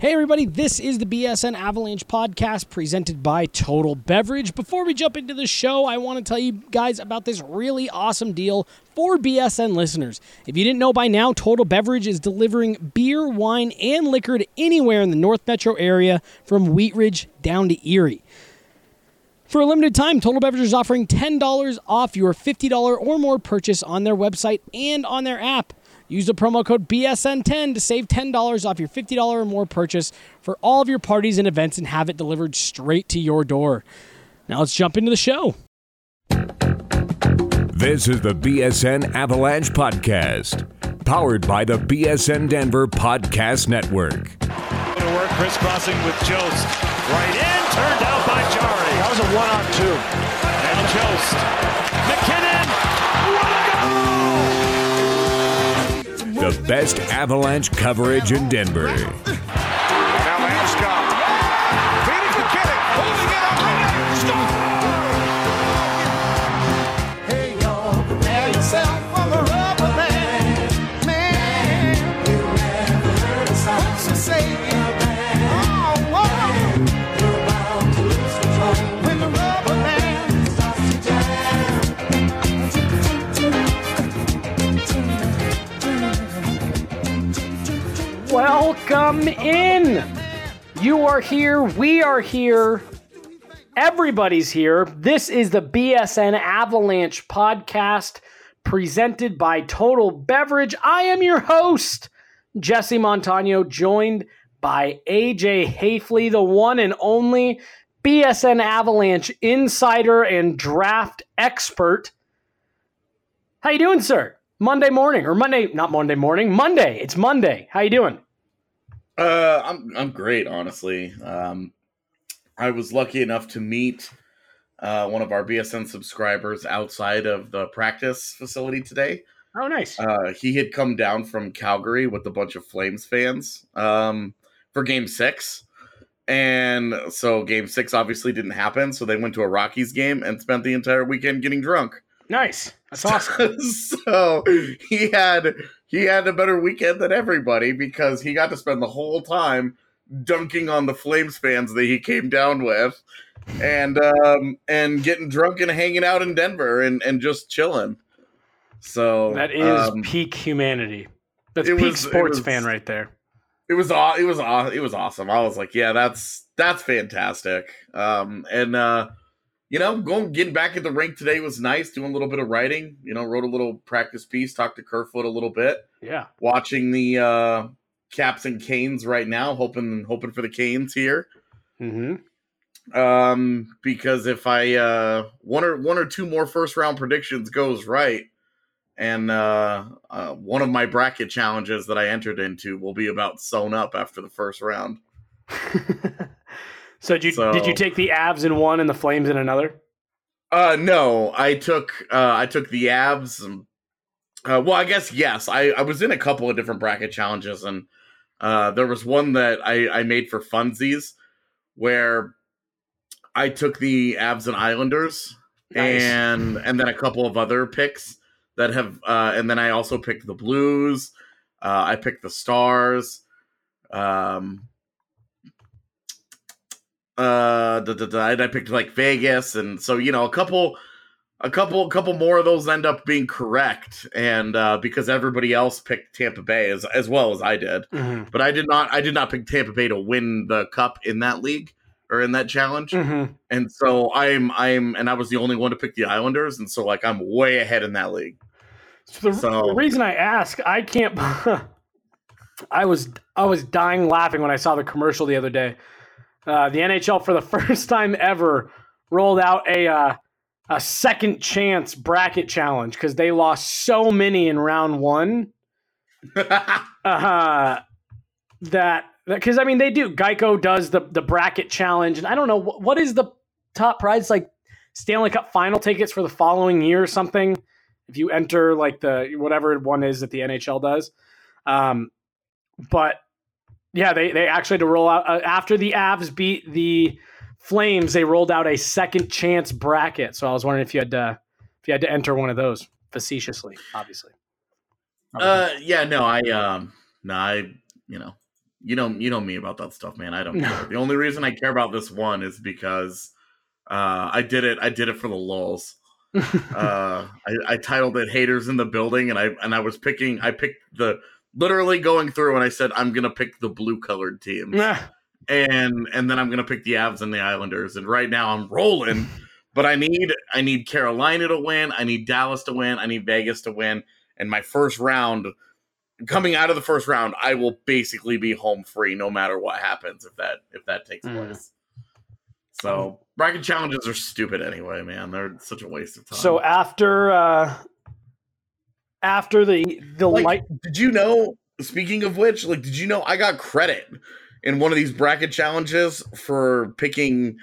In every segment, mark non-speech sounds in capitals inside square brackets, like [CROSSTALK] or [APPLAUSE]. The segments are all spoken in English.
Hey, everybody, this is the BSN Avalanche podcast presented by Total Beverage. Before we jump into the show, I want to tell you guys about this really awesome deal for BSN listeners. If you didn't know by now, Total Beverage is delivering beer, wine, and liquor to anywhere in the North Metro area from Wheat Ridge down to Erie. For a limited time, Total Beverage is offering $10 off your $50 or more purchase on their website and on their app. Use the promo code BSN10 to save $10 off your $50 or more purchase for all of your parties and events and have it delivered straight to your door. Now let's jump into the show. This is the BSN Avalanche Podcast, powered by the BSN Denver Podcast Network. To work crisscrossing with Jost. Right in, turned out by Jari. That was a one on two. And Jost. The best Avalanche coverage in Denver. Now. Holding it up. Hey, Welcome in. You are here. We are here. Everybody's here. This is the BSN Avalanche podcast presented by Total Beverage. I am your host, Jesse Montano, joined by AJ Haefele, the one and only BSN Avalanche insider and draft expert. How you doing, sir? Monday morning or Monday, not Monday morning, Monday. It's Monday. How you doing? Uh, I'm I'm great, honestly. Um, I was lucky enough to meet uh, one of our BSN subscribers outside of the practice facility today. Oh, nice. Uh, he had come down from Calgary with a bunch of Flames fans um, for Game Six, and so Game Six obviously didn't happen. So they went to a Rockies game and spent the entire weekend getting drunk. Nice. That's [LAUGHS] awesome. so he had he had a better weekend than everybody because he got to spend the whole time dunking on the Flames fans that he came down with and um and getting drunk and hanging out in Denver and and just chilling. So that is um, peak humanity. That's peak was- sports was- fan right there. it was it was it was awesome. I was like, yeah, that's that's fantastic. Um, and uh, you know, going getting back at the rink today was nice. Doing a little bit of writing. You know, wrote a little practice piece. Talked to Kerfoot a little bit. Yeah. Watching the uh, Caps and Canes right now. Hoping hoping for the Canes here. Mm-hmm. Um, because if I uh, one or one or two more first round predictions goes right. And uh, uh, one of my bracket challenges that I entered into will be about sewn up after the first round. [LAUGHS] so did you So- did you take the avs in one and the flames in another? Uh no, I took uh I took the avs and uh well I guess yes. I I was in a couple of different bracket challenges and uh there was one that I I made for funsies where I took the avs and islanders Nice. and and then a couple of other picks that have uh and then I also picked the blues. Uh I picked the stars. Um uh da, da, da, I picked like Vegas and so you know a couple a couple a couple more of those end up being correct and uh, because everybody else picked Tampa Bay as as well as I did. Mm-hmm. But I did not I did not pick Tampa Bay to win the cup in that league or in that challenge. Mm-hmm. And so I'm I'm and I was the only one to pick the Islanders and so like I'm way ahead in that league. So the, So- the reason I ask, I can't. [LAUGHS] I was I was dying laughing when I saw the commercial the other day. Uh, the NHL for the [LAUGHS] first time ever rolled out a uh, a second chance bracket challenge because they lost so many in round one. [LAUGHS] Uh, that because I mean they do. Geico does the the bracket challenge, and I don't know what, what is the top prize like Stanley Cup final tickets for the following year or something. If you enter like the whatever one is that the NHL does, um, but yeah, they they actually had to roll out uh, after the Avs beat the Flames. They rolled out a second chance bracket. So I was wondering if you had to if you had to enter one of those facetiously, obviously. uh yeah, no, I um no, I you know, you know you know me about that stuff, man. I don't No. care. The only reason I care about this one is because uh I did it I did it for the lulls. [LAUGHS] uh I, I titled it haters in the building and i and i was picking i picked the literally going through and i said i'm gonna pick the blue colored team, [LAUGHS] and and then i'm gonna pick the avs and the islanders. And right now i'm rolling [LAUGHS] but i need i need carolina to win. I need dallas to win. I need vegas to win. And my first round coming out of the first round i will basically be home free no matter what happens if that if that takes Mm. place. So bracket challenges are stupid anyway man. They're such a waste of time. So after uh, after the the like, light, did you know? Speaking of which, like, did you know I got credit in one of these bracket challenges for picking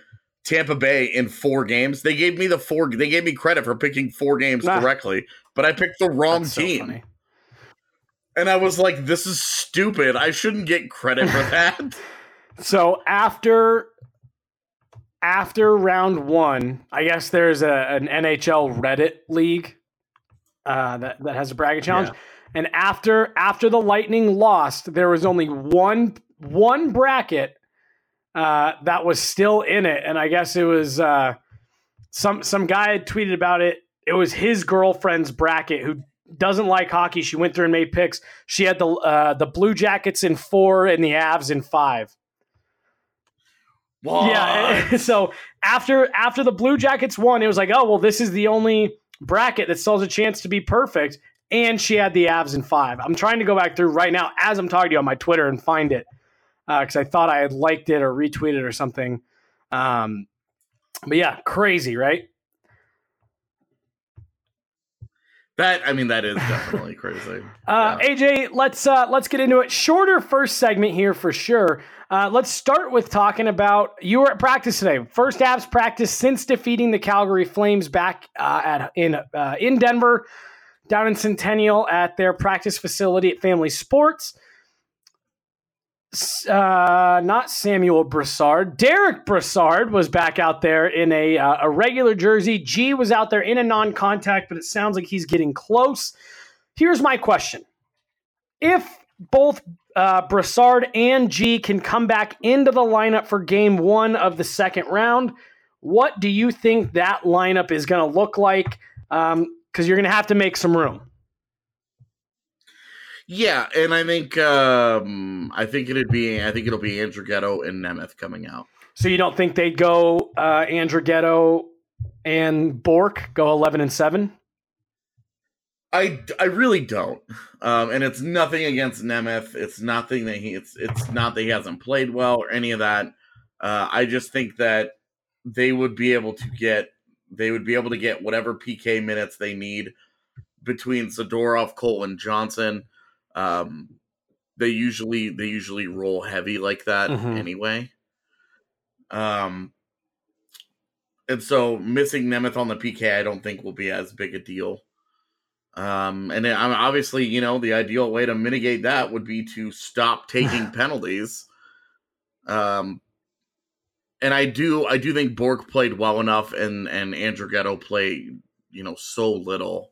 Tampa Bay in four games? They gave me the four. They gave me credit for picking four games Ah. correctly, but I picked the wrong That's so team, funny. and I was like, "This is stupid. I shouldn't get credit for [LAUGHS] that." So after after round one, I guess there's a, an NHL Reddit league uh, that that has a bracket challenge, and after after the Lightning lost, there was only one one bracket uh, that was still in it, and I guess it was uh, some some guy had tweeted about it. It was his girlfriend's bracket who doesn't like hockey. She went through and made picks. She had the uh, the Blue Jackets in four and the Avs in five. What? Yeah. [LAUGHS] So after after the Blue Jackets won, it was like, oh well, this is the only bracket that still has a chance to be perfect. And she had the Avs in five. I'm trying to go back through right now as I'm talking to you on my Twitter and find it because I thought I had liked it or retweeted or something. Um, but yeah, crazy, right? that I mean, that is definitely [LAUGHS] crazy. Uh, AJ, let's uh, let's get into it. Shorter first segment here for sure. Uh, let's start with talking about you were at practice today. First Avs practice since defeating the Calgary Flames back uh, at in uh, in Denver, down in Centennial at their practice facility at Family Sports. Uh, not Samuel Brassard. Derek Brassard was back out there in a uh, a regular jersey. G was out there in a non-contact, but it sounds like he's getting close. Here's my question: If both uh, Brassard and G can come back into the lineup for Game One of the second round, what do you think that lineup is going to look like? Because you're going to have to make some room. Yeah, and I think um I think it'd be I think it'll be Andrighetto and Nemeth coming out. So you don't think they'd go uh, Andrighetto and Bourque go 11 and seven? I, I really don't, um, and it's nothing against Nemeth. It's nothing that he it's it's not that he hasn't played well or any of that. Uh, I just think that they would be able to get they would be able to get whatever PK minutes they need between Zadorov, Cole, and Johnson. Um, they usually they usually roll heavy like that Mhm. anyway. Um, and so missing Nemeth on the PK, I don't think will be as big a deal. Um, and then, I mean, obviously, you know, the ideal way to mitigate that would be to stop taking [LAUGHS] penalties. Um, and I do, I do think Bourque played well enough, and and Andrighetto played, you know, so little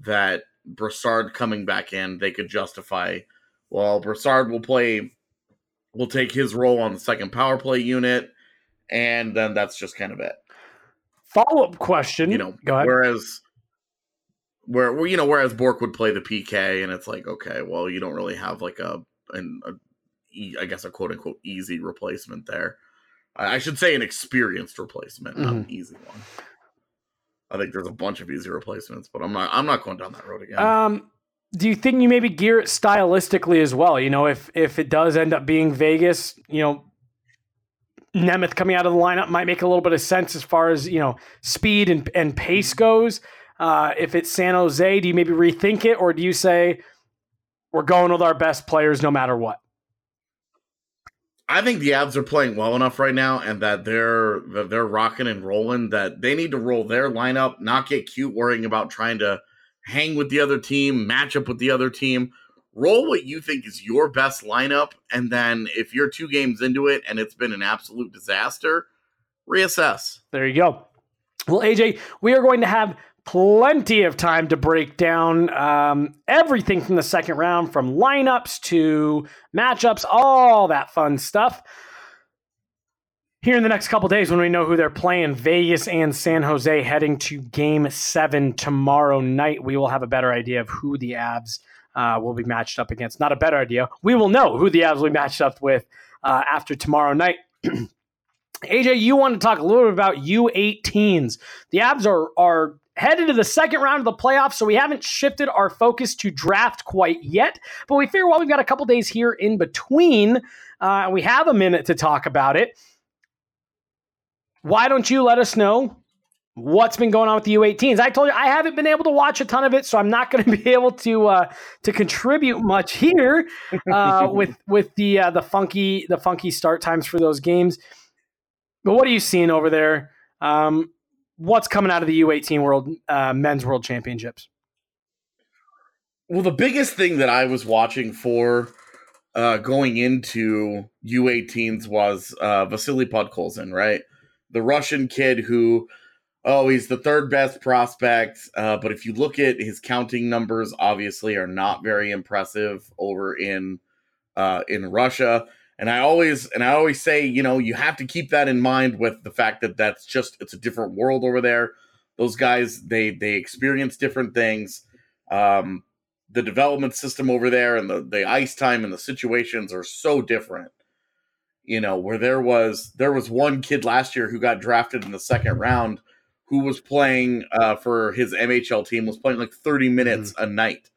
that Brassard coming back in, they could justify. Well, Brassard will play, will take his role on the second power play unit, and then that's just kind of it. Follow up question. You know, go ahead. whereas where where, you know whereas Bourque would play the PK, and it's like okay, well you don't really have like a an a, I guess a quote unquote easy replacement there. I should say an experienced replacement, not an easy one. I think there's a bunch of easy replacements, but I'm not I'm not going down that road again. Um, do you think you maybe gear it stylistically as well? You know, if if it does end up being Vegas, you know, Nemeth coming out of the lineup might make a little bit of sense as far as you know speed and and pace goes. Uh, if it's San Jose, do you maybe rethink it, or do you say we're going with our best players no matter what? I think the Avs are playing well enough right now, and that they're that they're rocking and rolling. That they need to roll their lineup, not get cute worrying about trying to hang with the other team, match up with the other team. Roll what you think is your best lineup, and then if you're two games into it and it's been an absolute disaster, reassess. There you go. Well, AJ, we are going to have plenty of time to break down um, everything from the second round, from lineups to matchups, all that fun stuff. Here in the next couple days, when we know who they're playing, Vegas and San Jose heading to game seven tomorrow night, we will have a better idea of who the Avs uh, will be matched up against. Not a better idea. We will know who the Avs will be matched up with uh, after tomorrow night. [CLEARS THROAT] AJ, you want to talk a little bit about U18s. The Avs are are headed to the second round of the playoffs, so we haven't shifted our focus to draft quite yet. But we figure while we've got a couple days here in between, uh, we have a minute to talk about it. Why don't you let us know what's been going on with the U18s? I told you I haven't been able to watch a ton of it, so I'm not going [LAUGHS] to be able to uh, to contribute much here uh, [LAUGHS] with with the uh, the funky the funky start times for those games. But what are you seeing over there? Um, what's coming out of the U18 World uh, Men's World Championships? Well, the biggest thing that I was watching for uh, going into U18s was uh, Vasily Podkolzin, right? The Russian kid who, oh, he's the third best prospect. Uh, but if you look at his counting numbers, obviously are not very impressive over in uh, in Russia. And I always and I always say, you know, you have to keep that in mind with the fact that that's just it's a different world over there. Those guys they they experience different things. Um, the development system over there and the the ice time and the situations are so different. You know, where there was there was one kid last year who got drafted in the second round who was playing uh, for his MHL team was playing like 30 minutes a night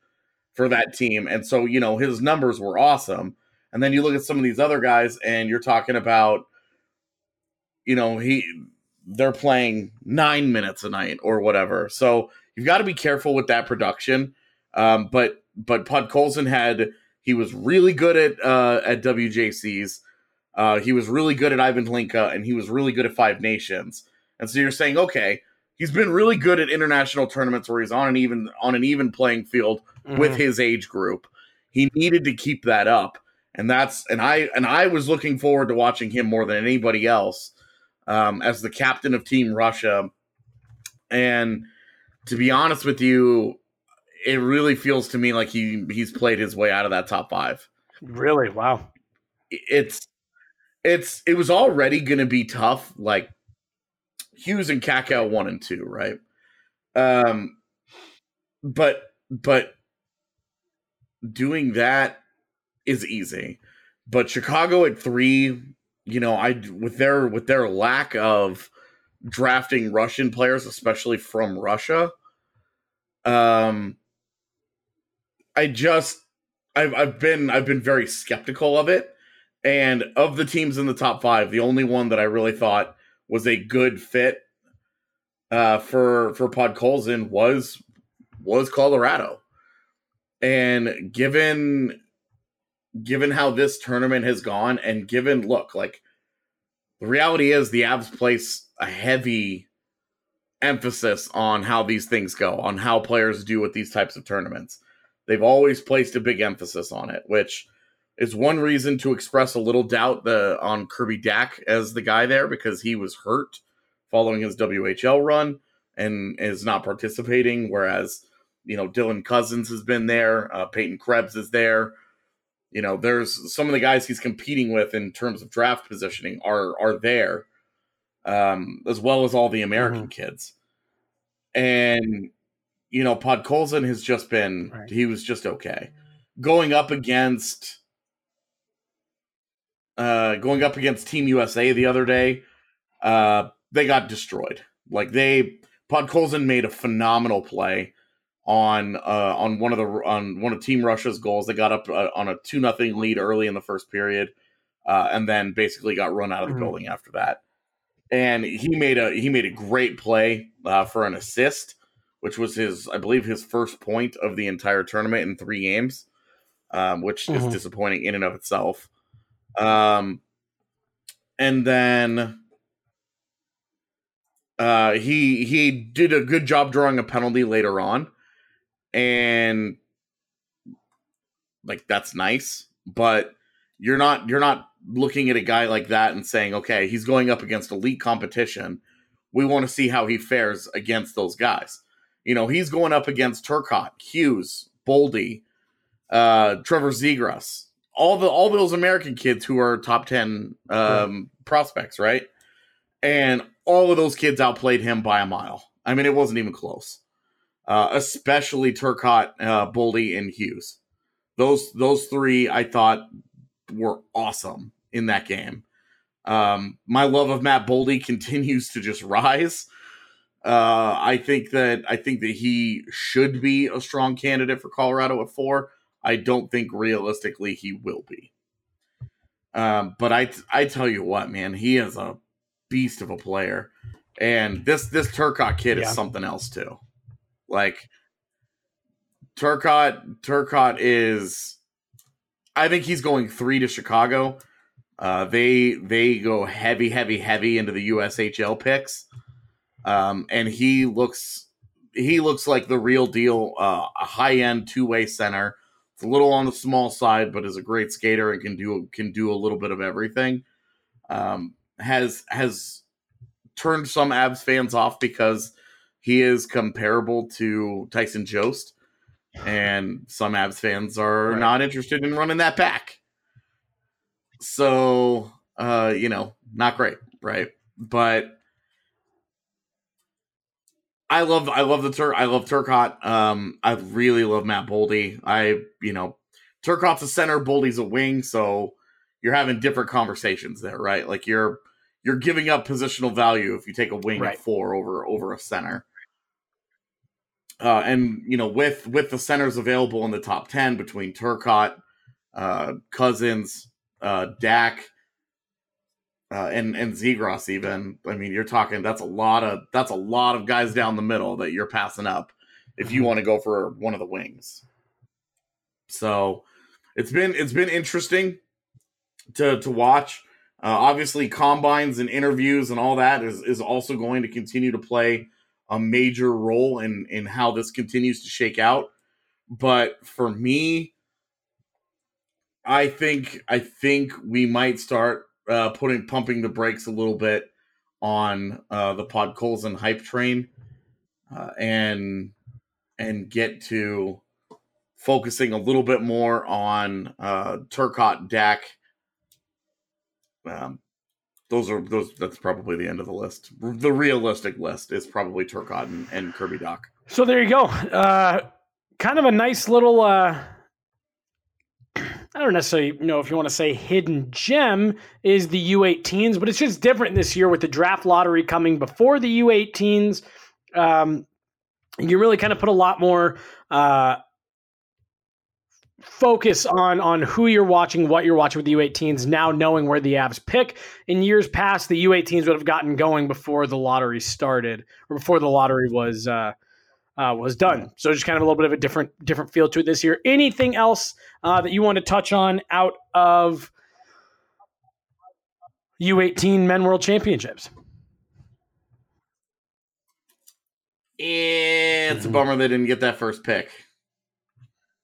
for that team and so you know his numbers were awesome and then you look at some of these other guys and you're talking about you know he they're playing 9 minutes a night or whatever so you've got to be careful with that production um, but but Podkolzin had he was really good at uh, at WJCs. Uh, he was really good at Ivan Hlinka, and he was really good at Five Nations. And so you're saying, okay, he's been really good at international tournaments where he's on an even on an even playing field with his age group. He needed to keep that up, and that's and I and I was looking forward to watching him more than anybody else um, as the captain of Team Russia. And to be honest with you, it really feels to me like he he's played his way out of that top five. Really? Wow. It's it's it was already going to be tough. Like Hughes and Kakko one and two, right? Um, but but doing that is easy. But Chicago at three, you know, I with their with their lack of drafting Russian players, especially from Russia, um, I just I've I've been I've been very skeptical of it. And of the teams in the top five, the only one that I really thought was a good fit uh, for for Podkolzin was was Colorado. And given given how this tournament has gone, and given look like the reality is the Avs place a heavy emphasis on how these things go, on how players do with these types of tournaments. They've always placed a big emphasis on it, which is one reason to express a little doubt the, on Kirby Dach as the guy there because he was hurt following his WHL run and is not participating. Whereas, you know, Dylan Cozens has been there, uh, Peyton Krebs is there. You know, there's some of the guys he's competing with in terms of draft positioning are are there. um, as well as all the American kids. And you know, Podkolzin has just been Right. he was just okay. Going up against uh going up against Team USA the other day, uh they got destroyed. Like they Podkolzin made a phenomenal play on uh on one of the on one of Team Russia's goals. They got up uh, on a 2 nothing lead early in the first period uh and then basically got run out of the Mhm. building after that. And he made a he made a great play uh, for an assist, which was his I believe his first point of the entire tournament in 3 games. Um, which is Mhm. disappointing in and of itself. Um, and then uh, he he did a good job drawing a penalty later on, and like that's nice, but you're not you're not looking at a guy like that and saying, okay, he's going up against elite competition. We want to see how he fares against those guys. You know, he's going up against Turcotte, Hughes, Boldy, uh, Trevor Zegras, all the all those American kids who are top ten um, prospects, right? And all of those kids outplayed him by a mile. I mean, it wasn't even close. Uh, especially Turcotte, uh, Boldy, and Hughes. Those those three I thought were awesome in that game. Um, my love of Matt Boldy [LAUGHS] continues to just rise. Uh, I think that I think that he should be a strong candidate for Colorado at four. I don't think realistically he will be. Um, but I I tell you what, man, he is a beast of a player, and this this Turcotte kid Yeah. is something else too. Like Turcotte, Turcotte is. I think he's going three to Chicago. Uh, they they go heavy, heavy, heavy into the USHL picks, um, and he looks he looks like the real deal, uh, a high end two way center. It's a little on the small side, but is a great skater and can do can do a little bit of everything. Um, has has turned some Avs fans off because he is comparable to Tyson Jost, and some Avs fans are Right. not interested in running that back. So, uh, you know, not great, right? But I love I love the Tur I love Turcotte. Um, I really love Matt Boldy. I you know, Turcotte's a center, Boldy's a wing, so you're having different conversations there, right? Like you're you're giving up positional value if you take a wing Right. at four over over a center. Uh, and you know, with with the centers available in the top ten between Turcotte, uh, Cozens, uh, Dach, uh, and and Zegras, even. I mean, you're talking that's a lot of that's a lot of guys down the middle that you're passing up if you want to go for one of the wings. So it's been it's been interesting to to watch. Uh, obviously, combines and interviews and all that is is also going to continue to play a major role in in how this continues to shake out. But for me, I think I think we might start uh, putting pumping the brakes a little bit on uh, the Podkolzin hype train, uh, and and get to focusing a little bit more on uh, Turcotte, Dach. Um, those are those. That's probably the end of the list. The realistic list is probably Turcotte and, and Kirby Dach. So there you go. Uh, kind of a nice little. Uh, I don't necessarily know if you want to say hidden gem is the U18s, but it's just different this year with the draft lottery coming before the U18s. Um, you really kind of put a lot more uh, focus on on who you're watching, what you're watching with the U18s. Now knowing where the Avs pick. In years past, the U18s would have gotten going before the lottery started or before the lottery was. Uh, uh, was done. So just kind of a little bit of a different different feel to it this year. Anything else uh, that you want to touch on out of U18 Men World Championships? It's a bummer they didn't get that first pick.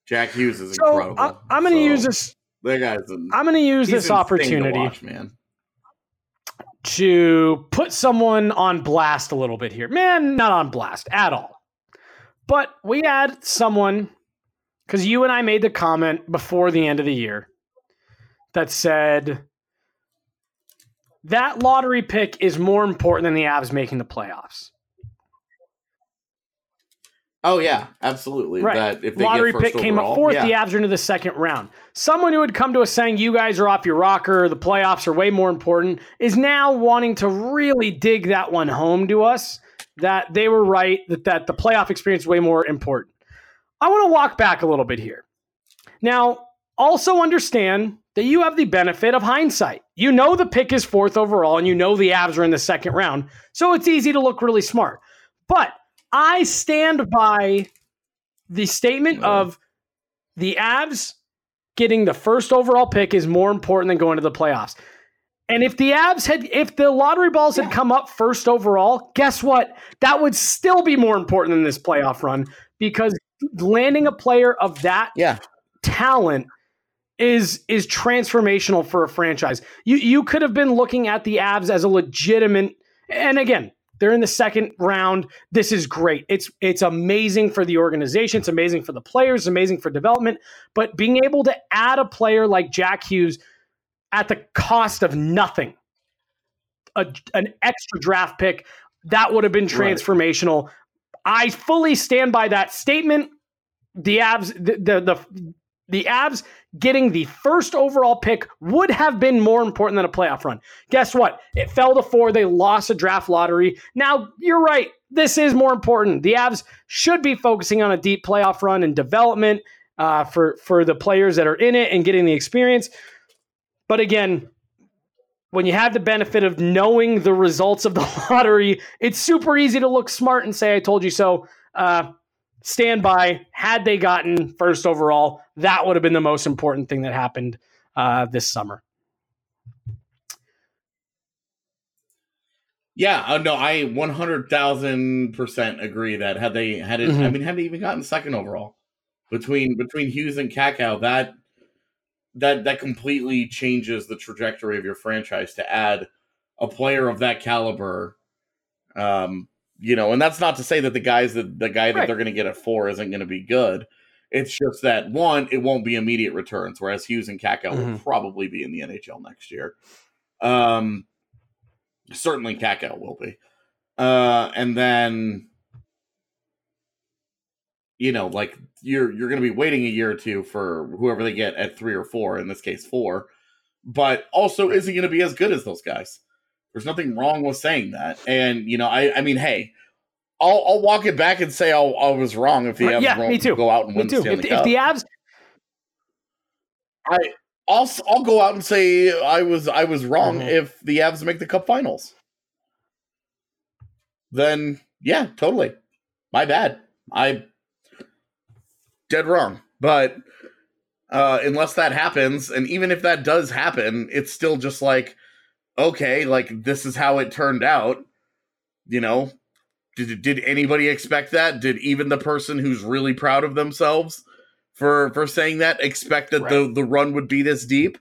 Jack Hughes is So incredible. I, I'm going to So, use this. That guy's. An, I'm going to use this opportunity watch, man. to put someone on blast a little bit here. Man, not on blast at all. But we had someone, because you and I made the comment before the end of the year that said that lottery pick is more important than the Avs making the playoffs. Oh yeah, absolutely. Right. That if they lottery get first pick came up fourth, yeah. the Avs are into the second round. Someone who had come to us saying you guys are off your rocker, the playoffs are way more important, is now wanting to really dig that one home to us that they were right, that, that the playoff experience is way more important. I want to walk back a little bit here. Now, also understand that you have the benefit of hindsight. You know the pick is fourth overall, and you know the Avs are in the second round, so it's easy to look really smart. But I stand by the statement of the Avs getting the first overall pick is more important than going to the playoffs. And if the Avs had, if the lottery balls had come up first overall, guess what? That would still be more important than this playoff run because landing a player of that Yeah. talent is is transformational for a franchise. You you could have been looking at the Avs as a legitimate and again, they're in the second round. This is great. It's it's amazing for the organization, it's amazing for the players, it's amazing for development, but being able to add a player like Jack Hughes at the cost of nothing. A, an extra draft pick that would have been Right. transformational. I fully stand by that statement. The avs, the, the the the Avs getting the first overall pick would have been more important than a playoff run. Guess what? It fell to four. They lost a draft lottery. Now you're right. This is more important. The Avs should be focusing on a deep playoff run and development uh, for for the players that are in it and getting the experience. But again, when you have the benefit of knowing the results of the [LAUGHS] lottery, it's super easy to look smart and say, I told you so. Uh, stand by. Had they gotten first overall, that would have been the most important thing that happened uh, this summer. Yeah, uh, no, I one hundred thousand percent agree that had they had it, I Mhm. mean, had they even gotten second overall between between Hughes and Kakko, that that that completely changes the trajectory of your franchise to add a player of that caliber. Um, you know, and that's not to say that the guys that the guy that Right. they're going to get at four isn't going to be good. It's just that one, it won't be immediate returns, whereas Hughes and Kakko will Mhm. probably be in the NHL next year. Um, certainly Kakko will be. Uh, and then, you know, like you're you're going to be waiting a year or two for whoever they get at three or four. In this case, four. But also, is he going to be as good as those guys? There's nothing wrong with saying that. And you know, I I mean, hey. I'll, I'll walk it back and say I, I was wrong if the Avs yeah, me too. go out and Me win too. the If, Stanley if Cup. the Avs, I I'll I'll go out and say I was I was wrong Mhm. if the Avs make the Cup Finals. Then yeah, totally. My bad. I dead wrong. But uh unless that happens, and even if that does happen, it's still just like okay, like this is how it turned out. You know, did did anybody expect that? Did even the person who's really proud of themselves for for saying that expect that the the run would be this deep?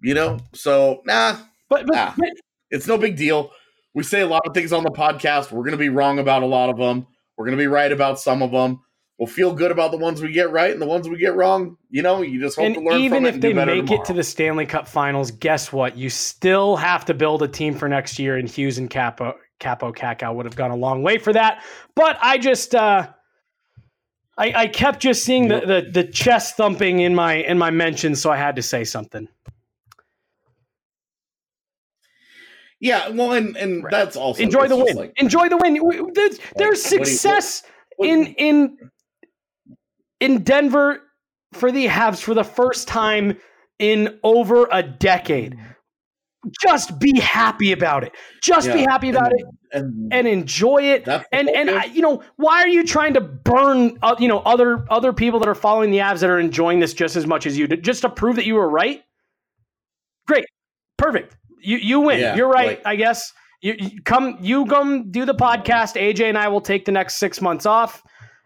You know, so nah, but, but, Ah. but it's no big deal. We say a lot of things on the podcast. We're going to be wrong about a lot of them. We're going to be right about some of them. We'll feel good about the ones we get right and the ones we get wrong. You know, you just hope and to learn even from it if they make it to the Stanley Cup Finals, guess what? You still have to build a team for next year, and Hughes and Kaapo Kaapo Kakko would have gone a long way for that. But I just. Uh, I, I kept just seeing the, the the chest thumping in my in my mentions, so I had to say something. Yeah, well, and and Right. that's also Enjoy the win. like- Enjoy the win. There's, there's success what- in in in Denver for the Avs for the first time in over a decade. Just be happy about it. Just be happy about and, it and, and enjoy it. And and. I, you know why are you trying to burn uh, you know other other people that are following the Avs that are enjoying this just as much as you just to prove that you were right? Great, perfect. You you win. Yeah, You're right. like- I guess you, you come you come do the podcast. AJ and I will take the next six months off,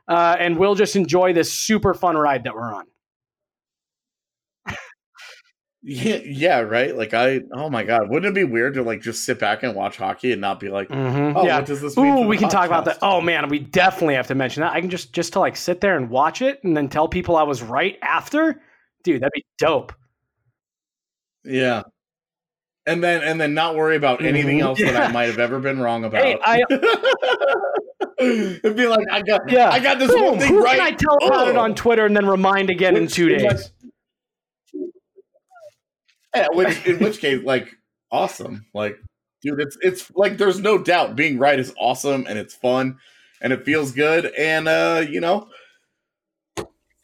uh, and we'll just enjoy this super fun ride that we're on. yeah, yeah, right. Like I, oh my god, wouldn't it be weird to like just sit back and watch hockey and not be like, Mm-hmm. oh, yeah. what does this mean? Ooh, we can talk about that. Oh man, we definitely have to mention that. I can just just to like sit there and watch it and then tell people I was right after. Dude, that'd be dope. Yeah. And then and then not worry about anything else that I might have ever been wrong about. Hey, I [LAUGHS] It'd be like I got yeah. I got this Boom. one thing Who right. can I tell about it Oh. on Twitter and then remind again in Which- two in my- days? Yeah, which in which case, like, awesome. Like, dude, it's it's like there's no doubt being right is awesome and it's fun and it feels good and uh, you know,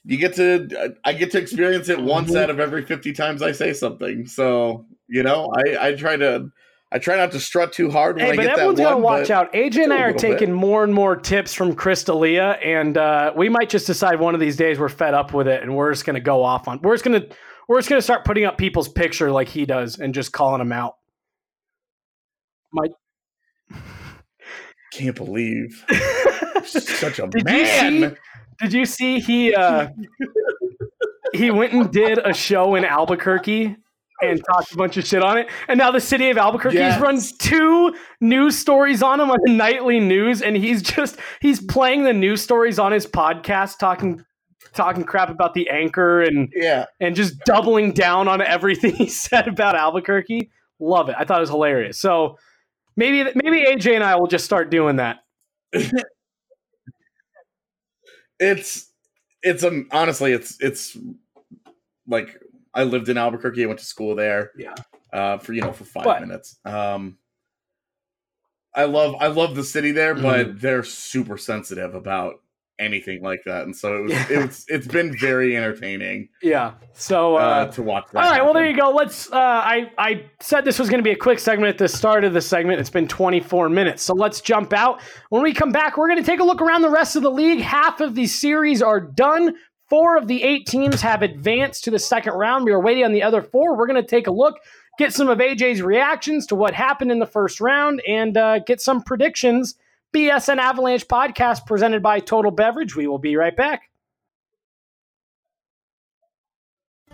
you get to I get to experience it once Mm-hmm. out of every fifty times I say something. So you know, I I try to I try not to strut too hard when Hey, I but get that everyone's one. got to watch out. AJ and I are little bit. taking more and more tips from Chris D'Elia, and uh, we might just decide one of these days we're fed up with it, and we're just going to go off on. We're just to we're just going to start putting up people's picture like he does, and just calling them out. My [LAUGHS] Can't believe such a [LAUGHS] Did you man. see- Did you see he uh he went and did a show in Albuquerque and talked a bunch of shit on it. And now the city of Albuquerque Yes. runs two news stories on him on the [LAUGHS] nightly news and he's just he's playing the news stories on his podcast talking talking crap about the anchor and Yeah. and just doubling down on everything [LAUGHS] he said about Albuquerque. Love it. I thought it was hilarious. So maybe maybe AJ and I will just start doing that. [LAUGHS] it's it's um honestly it's it's like I lived in Albuquerque. I went to school there. Yeah. Uh, for you know for five But- minutes. Um, I love I love the city there, Mm-hmm. but they're super sensitive about anything like that, and so it was it's it's been very entertaining Yeah. So uh, uh, to watch. That All right, well there you go. Let's. Uh, I I said this was going to be a quick segment at the start of the segment. It's been 24 minutes, so let's jump out. When we come back, we're going to take a look around the rest of the league. Half of the series are done. Four of the eight teams have advanced to the second round. We are waiting on the other four. We're going to take a look, get some of AJ's reactions to what happened in the first round, and uh, get some predictions. BSN Avalanche podcast presented by Total Beverage. We will be right back.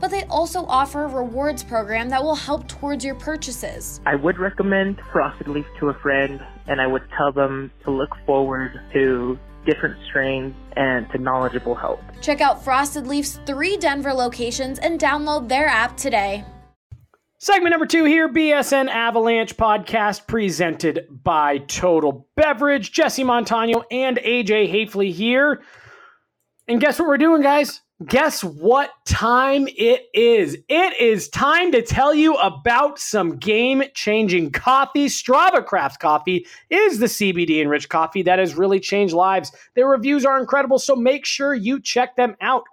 but they also offer a rewards program that will help towards your purchases. I would recommend Frosted Leaf to a friend, and I would tell them to look forward to different strains and to knowledgeable help. Check out Frosted Leaf's three Denver locations and download their app today. Segment number two here, BSN Avalanche podcast presented by Total Beverage. Jesse Montano and AJ Haefele here. And guess what we're doing, guys? Guess what time it is? It is time to tell you about some game changing coffee. Strava Crafts Coffee is the CBD enriched coffee that has really changed lives. Their reviews are incredible, so make sure you check them out.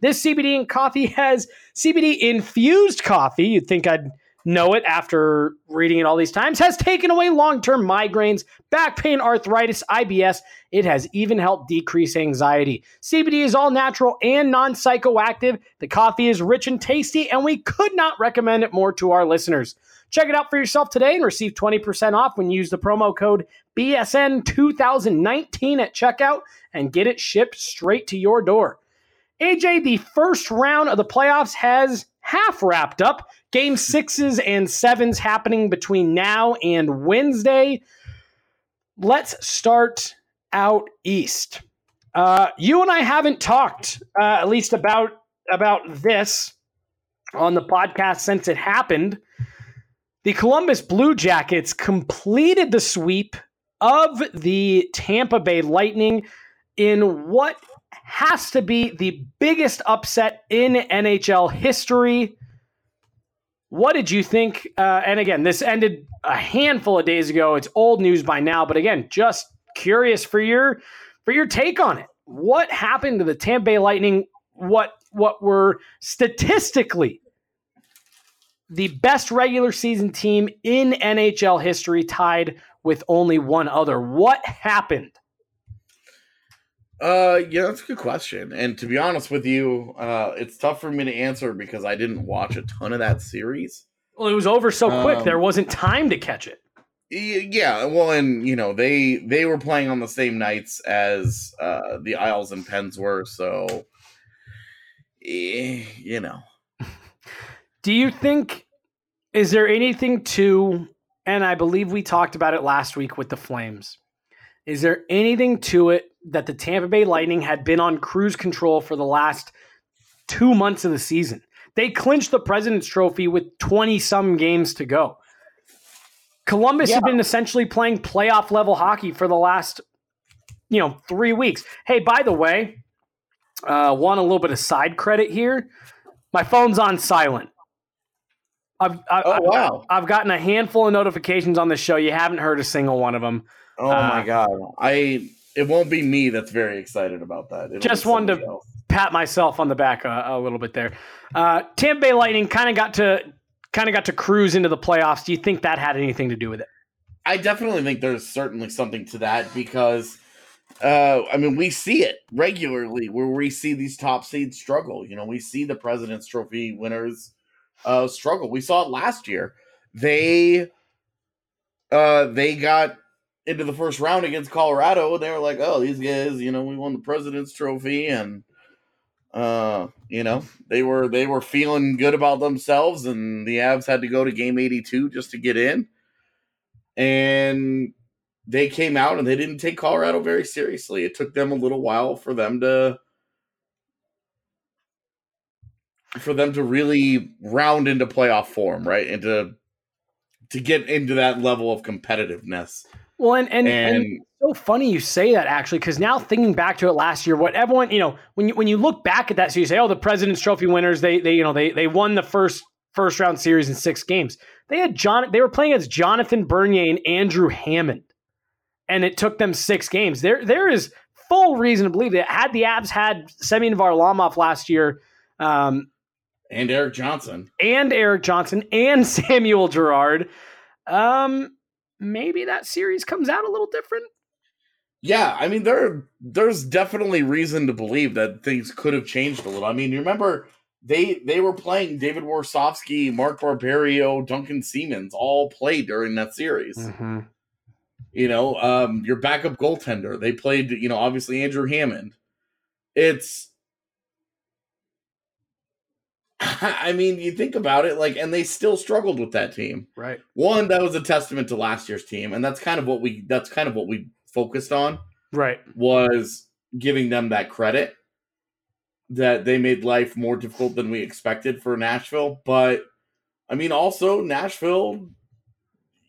This CBD and coffee has CBD infused coffee. You'd think I'd know it after reading it all these times. Has taken away long term migraines, back pain, arthritis, IBS. It has even helped decrease anxiety. CBD is all natural and non psychoactive. The coffee is rich and tasty, and we could not recommend it more to our listeners. Check it out for yourself today and receive 20% off when you use the promo code BSN2019 at checkout and get it shipped straight to your door. AJ, the first round of the playoffs has half wrapped up. Game sixes and sevens happening between now and Wednesday. Let's start out east. Uh, you and I haven't talked, uh, at least about about this on the podcast since it happened. The Columbus Blue Jackets completed the sweep of the Tampa Bay Lightning in what has to be the biggest upset in NHL history. What did you think? Uh, and again, this ended a handful of days ago. It's old news by now, but again, just curious for your for your take on it. What happened to the Tampa Bay Lightning? What what were statistically the best regular season team in NHL history, tied with only one other? What happened? Uh, yeah, that's a good question. And to be honest with you, uh, it's tough for me to answer because I didn't watch a ton of that series. Well, it was over so quick Um, there wasn't time to catch it. Yeah, well, and you know they they were playing on the same nights as uh, the Isles and Pens were, so eh, you know. [LAUGHS] Do you think is there anything to and I believe we talked about it last week with the Flames. Is there anything to it that the Tampa Bay Lightning had been on cruise control for the last 2 months of the season? They clinched the President's Trophy with 20 some games to go. Columbus had been essentially playing playoff level hockey for the last you know, 3 weeks. Hey, by the way, uh want a little bit of side credit here. My phone's on silent. I've, I, Oh, I've, wow. I've gotten a handful of notifications on this show. You haven't heard a single one of them. Oh Uh, my god, I it won't be me that's very excited about that. It'll Just wanted to else. pat myself on the back a, a little bit there. Uh, Tampa Bay Lightning kind of got to kind of got to cruise into the playoffs. Do you think that had anything to do with it? I definitely think there's certainly something to that because uh I mean we see it regularly where we see these top seeds struggle. You know, we see the President's Trophy winners uh struggle. We saw it last year. They uh they got into the first round against Colorado and they were like, "Oh, these guys, you know, we won the President's Trophy and uh, you know, they were they were feeling good about themselves and the Avs had to go to game 82 just to get in." and they came out and they didn't take Colorado very seriously. It took them a little while for them to for them to really round into playoff form, right? And to to get into that level of competitiveness. Well, and and, and, And- it's so funny you say that actually, because now thinking back to it last year, what everyone you know when you when you look back at that, so you say, oh, the President's Trophy winners, they they you know they they won the first first round series in six games. They had John, they were playing against Jonathan Bernier and Andrew Hammond, and it took them six games. There there is full reason to believe that had the Avs had Semyon Varlamov last year. Um, And Erik Johnson. and Erik Johnson and [LAUGHS] Samuel Girard, um, maybe that series comes out a little different. Yeah, I mean there there's definitely reason to believe that things could have changed a little. I mean, you remember they they were playing David Warsofsky, Mark Barberio, Duncan Siemens all played during that series. You know, um, your backup goaltender. They played, you know, obviously Andrew Hammond. It's [LAUGHS] I mean, you think about it, like, and they still struggled with that team. Right. One, that was a testament to last year's team, and that's kind of what we that's kind of what we focused on Right. was giving them that credit that they made life more difficult than we expected for Nashville. But I mean, also Nashville,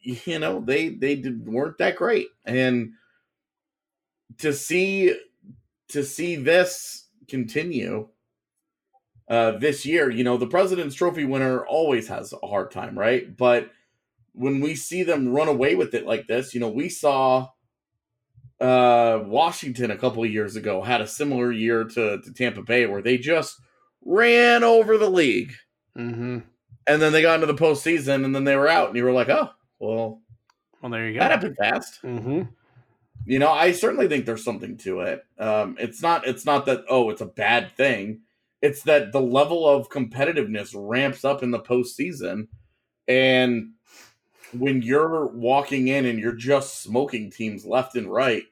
you know, they they did, weren't that great, and to see to see this continue uh, this year, you know, the President's Trophy winner always has a hard time, right? But when we see them run away with it like this, you know, we saw uh, Washington a couple of years ago had a similar year to, to Tampa Bay where they just ran over the league. Mm-hmm. And then they got into the postseason and then they were out. And you were like, oh, well, Well, there you go. that happened fast. Mm-hmm. You know, I certainly think there's something to it. Um, it's not it's not that oh, it's a bad thing. It's that the level of competitiveness ramps up in the postseason, and when you're walking in and you're just smoking teams left and right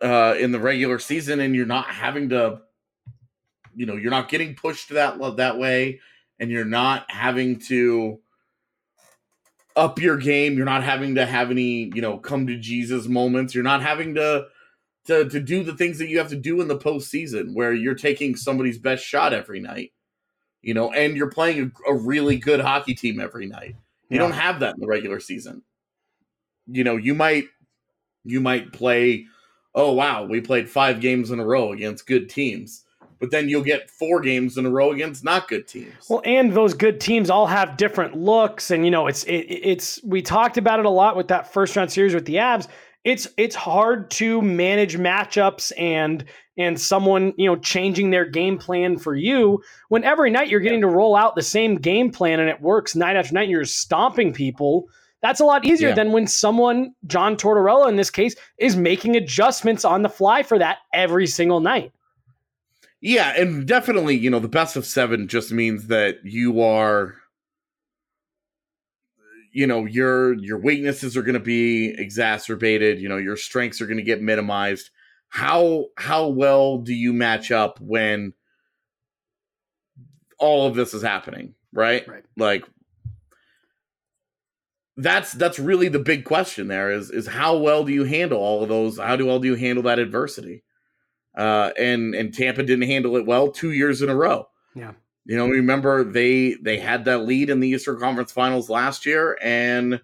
uh, in the regular season, and you're not having to, you know, you're not getting pushed that that way, and you're not having to up your game. You're not having to have any, you know, come to Jesus moments. You're not having to to to do the things that you have to do in the postseason, where you're taking somebody's best shot every night, you know, and you're playing a, a really good hockey team every night. You Yeah. don't have that in the regular season. You know, you might you might play. Oh wow, we played five games in a row against good teams, but then you'll get four games in a row against not good teams. Well, and those good teams all have different looks, and you know, it's it, it's we talked about it a lot with that first round series with the Avs. It's it's hard to manage matchups and and someone you know changing their game plan for you when every night you're getting to roll out the same game plan and it works night after night and you're stomping people. That's a lot easier Yeah. than when someone, John Tortorella in this case, is making adjustments on the fly for that every single night. Yeah, and definitely, you know, the best of seven just means that you are you know your your weaknesses are going to be exacerbated you know your strengths are going to get minimized how how well do you match up when all of this is happening right Right. like that's that's really the big question there is is how well do you handle all of those how do well do you handle that adversity uh and and tampa didn't handle it well two years in a row Yeah. You know, remember they they had that lead in the Eastern Conference Finals last year, and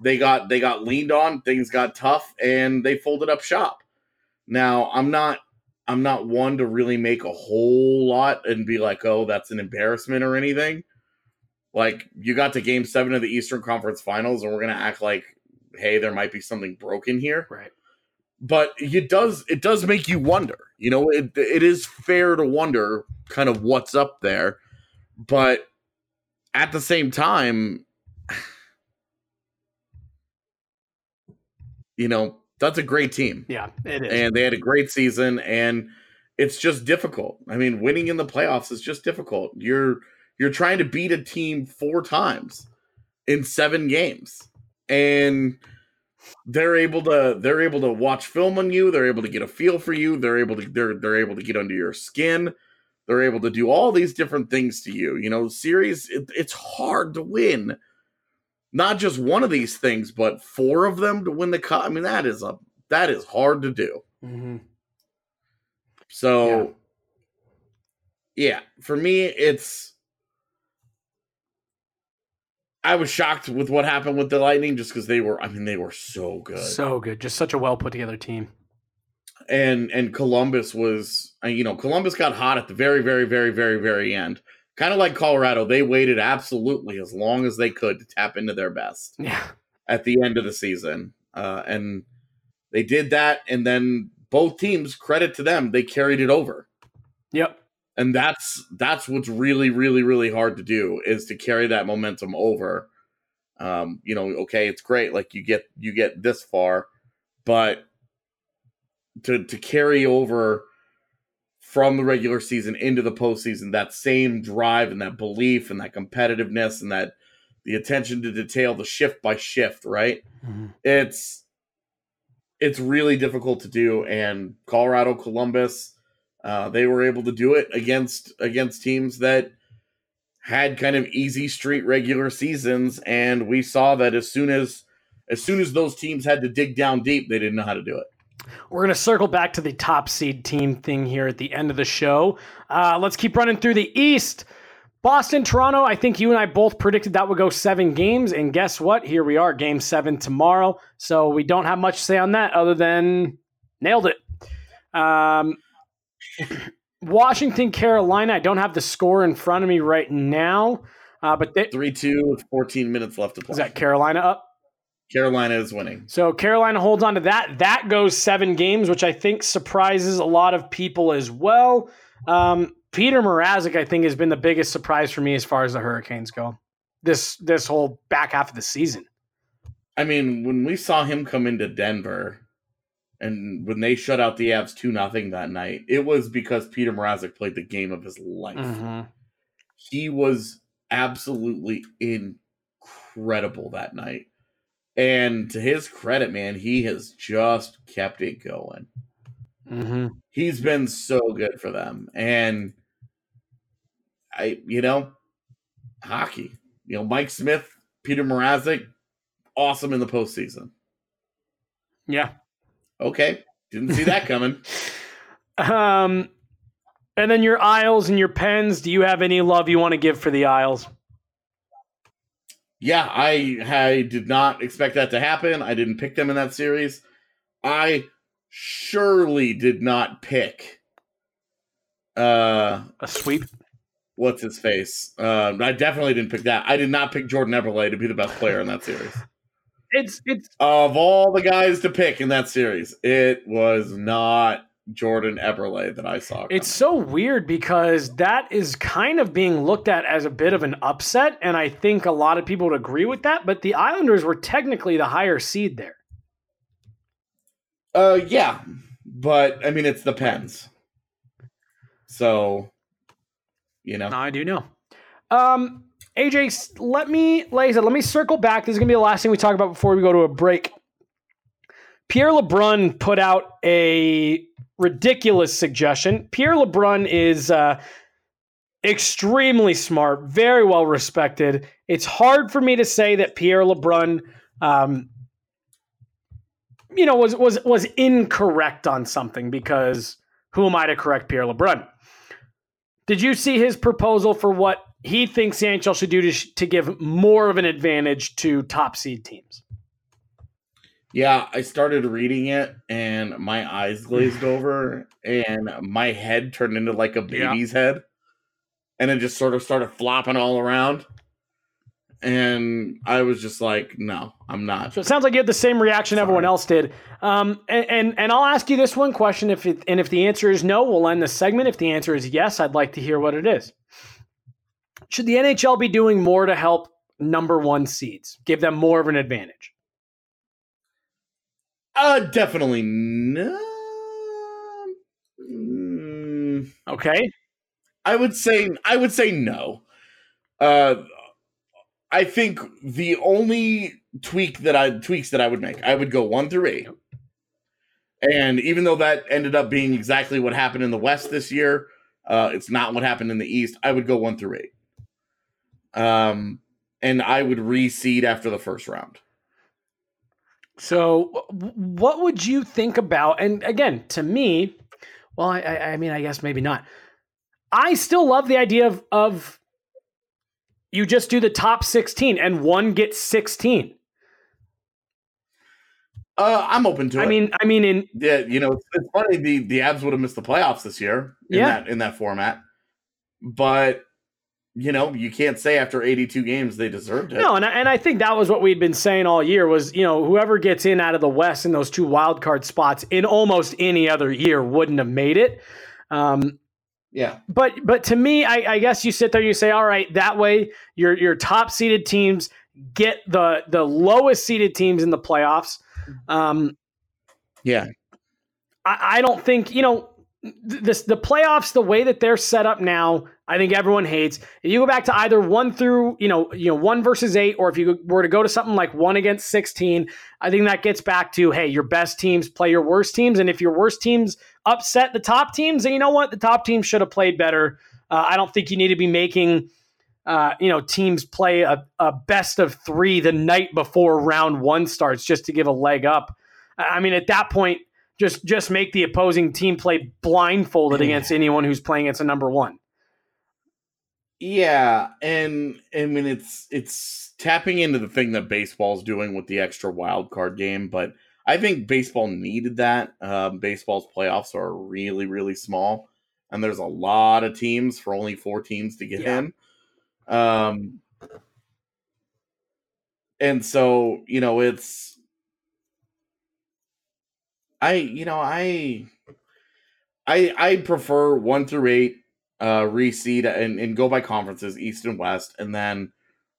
they got they got leaned on. Things got tough, and they folded up shop. Now, I'm not I'm not one to really make a whole lot and be like, oh, that's an embarrassment or anything. Like you got to Game Seven of the Eastern Conference Finals, and we're gonna act like, hey, there might be something broken here Right. But it does it does make you wonder you know it, it is fair to wonder kind of what's up there but at the same time [SIGHS] you know that's a great team. Yeah, it is. and they had a great season and it's just difficult. I mean winning in the playoffs is just difficult. You're you're trying to beat a team four times in seven games. And they're able to they're able to watch film on you. They're able to get a feel for you. They're able to they're they're able to get under your skin. They're able to do all these different things to you. You know series it, it's hard to win. Not just one of these things but four of them to win the cup. I mean that is a that is hard to do. Hmm so yeah, for me it's I was shocked with what happened with the Lightning just because they were I mean they were so good. So good. Just such a well put together team. and and Columbus was uh, you know Columbus got hot at the very very very very very end. Kind of like Colorado, they waited absolutely as long as they could to tap into their best Yeah. at the end of the season. Uh, and they did that and then both teams credit to them, they carried it over. Yep. And that's that's what's really really really hard to do is to carry that momentum over um you know okay it's great like you get you get this far but to to carry over from the regular season into the postseason that same drive and that belief and that competitiveness and that the attention to detail the shift by shift right Mhm. it's it's really difficult to do and colorado columbus uh, they were able to do it against against teams that had kind of easy street regular seasons and we saw that as soon as as soon as those teams had to dig down deep they didn't know how to do it We're going to circle back to the top seed team thing here at the end of the show. Uh, let's keep running through the East. Boston, Toronto, I think you and I both predicted that would go seven games. And guess what? Here we are, game seven tomorrow. So we don't have much to say on that other than nailed it. Um, Washington, Carolina, I don't have the score in front of me right now. Uh, but they, 3-2 with 14 minutes left to play is that Carolina up? carolina is winning So Carolina holds on to that. That goes seven games, which I think surprises a lot of people as well. Um, Peter Mrazek, I think, has been the biggest surprise for me as far as the Hurricanes go. This this whole back half of the season. i mean when we saw him come into denver and when they shut out the Avs 2 nothing that night it was because peter mrazek played the game of his life Mm-hmm. he was absolutely incredible that night. And to his credit, man, he has just kept it going. Mm-hmm. He's been so good for them. And I, you know, hockey, you know, Mike Smith, Peter Mrazek, awesome in the postseason. Yeah. Okay. Didn't see that coming. [LAUGHS] Um, and then your Isles and your Pens. Do you have any love you want to give for the Isles? yeah, I I did not expect that to happen. I didn't pick them in that series. I surely did not pick uh A sweep. what's his face. Uh, I definitely didn't pick that. I did not pick Jordan Eberle to be the best player in that series. It's it's Of all the guys to pick in that series, it was not Jordan Eberle that I saw. It's so weird because that is kind of being looked at as a bit of an upset, and I think a lot of people would agree with that. But the Islanders were technically the higher seed there. uh yeah, but I mean it's the Pens, so you know. I do know. Um, AJ, let me, like I said, let me circle back. This is gonna be the last thing we talk about before we go to a break. Pierre LeBrun put out a ridiculous suggestion. Pierre LeBrun is uh, extremely smart, very well respected. It's hard for me to say that Pierre LeBrun, um, you know, was was was incorrect on something because who am I to correct Pierre LeBrun? Did you see his proposal for what he thinks the NHL should do to, sh- to give more of an advantage to top seed teams? Yeah, I started reading it and my eyes glazed over and my head turned into like a Yeah. baby's head. And it just sort of started flopping all around. And I was just like, no, I'm not. So it sounds like you had the same reaction everyone else did. Um, and, and and I'll ask you this one question. If it, and if the answer is no, we'll end the segment. If the answer is yes, I'd like to hear what it is. Should the NHL be doing more to help number one seeds, give them more of an advantage? Uh definitely no. Mm, Okay. I would say I would say no. Uh I think the only tweak that I tweaks that I would make, I would go one through eight. And even though that ended up being exactly what happened in the West this year, uh, it's not what happened in the East. I would go one through eight. Um, and I would reseed after the first round. So, what would you think about? And again, to me, well, I, I, I mean, I guess maybe not. I still love the idea of, of you just do the top 16 and one gets 16. Uh, I'm open to it. I mean, I mean, in yeah, you know, it's, it's funny the the Avs would have missed the playoffs this year in Yeah. that in that format, but you know, you can't say after 82 games they deserved it. no, and I, and I think that was what we'd been saying all year was you know whoever gets in out of the West in those two wild card spots in almost any other year wouldn't have made it. Um, Yeah, but but to me, I, I guess you sit there, you say, all right, that way your your top seeded teams get the the lowest seeded teams in the playoffs. Um, yeah, I, I don't think you know this the playoffs the way that they're set up now. I think everyone hates. If you go back to either one through you know you know one versus eight, or if you were to go to something like one against sixteen, I think that gets back to hey, your best teams play your worst teams, and if your worst teams upset the top teams, then you know what the top teams should have played better. Uh, I don't think you need to be making. Uh, you know, teams play a, a best of three the night before round one starts just to give a leg up. I mean, at that point, just just make the opposing team play blindfolded against anyone who's playing against a number one. Yeah, and I mean it's it's tapping into the thing that baseball's doing with the extra wild card game, but I think baseball needed that. Um, baseball's playoffs are really really small, and there's a lot of teams for only four teams to get Yeah. in. Um, and so you know it's I you know I I I prefer one through eight uh reseed and, and go by conferences east and west and then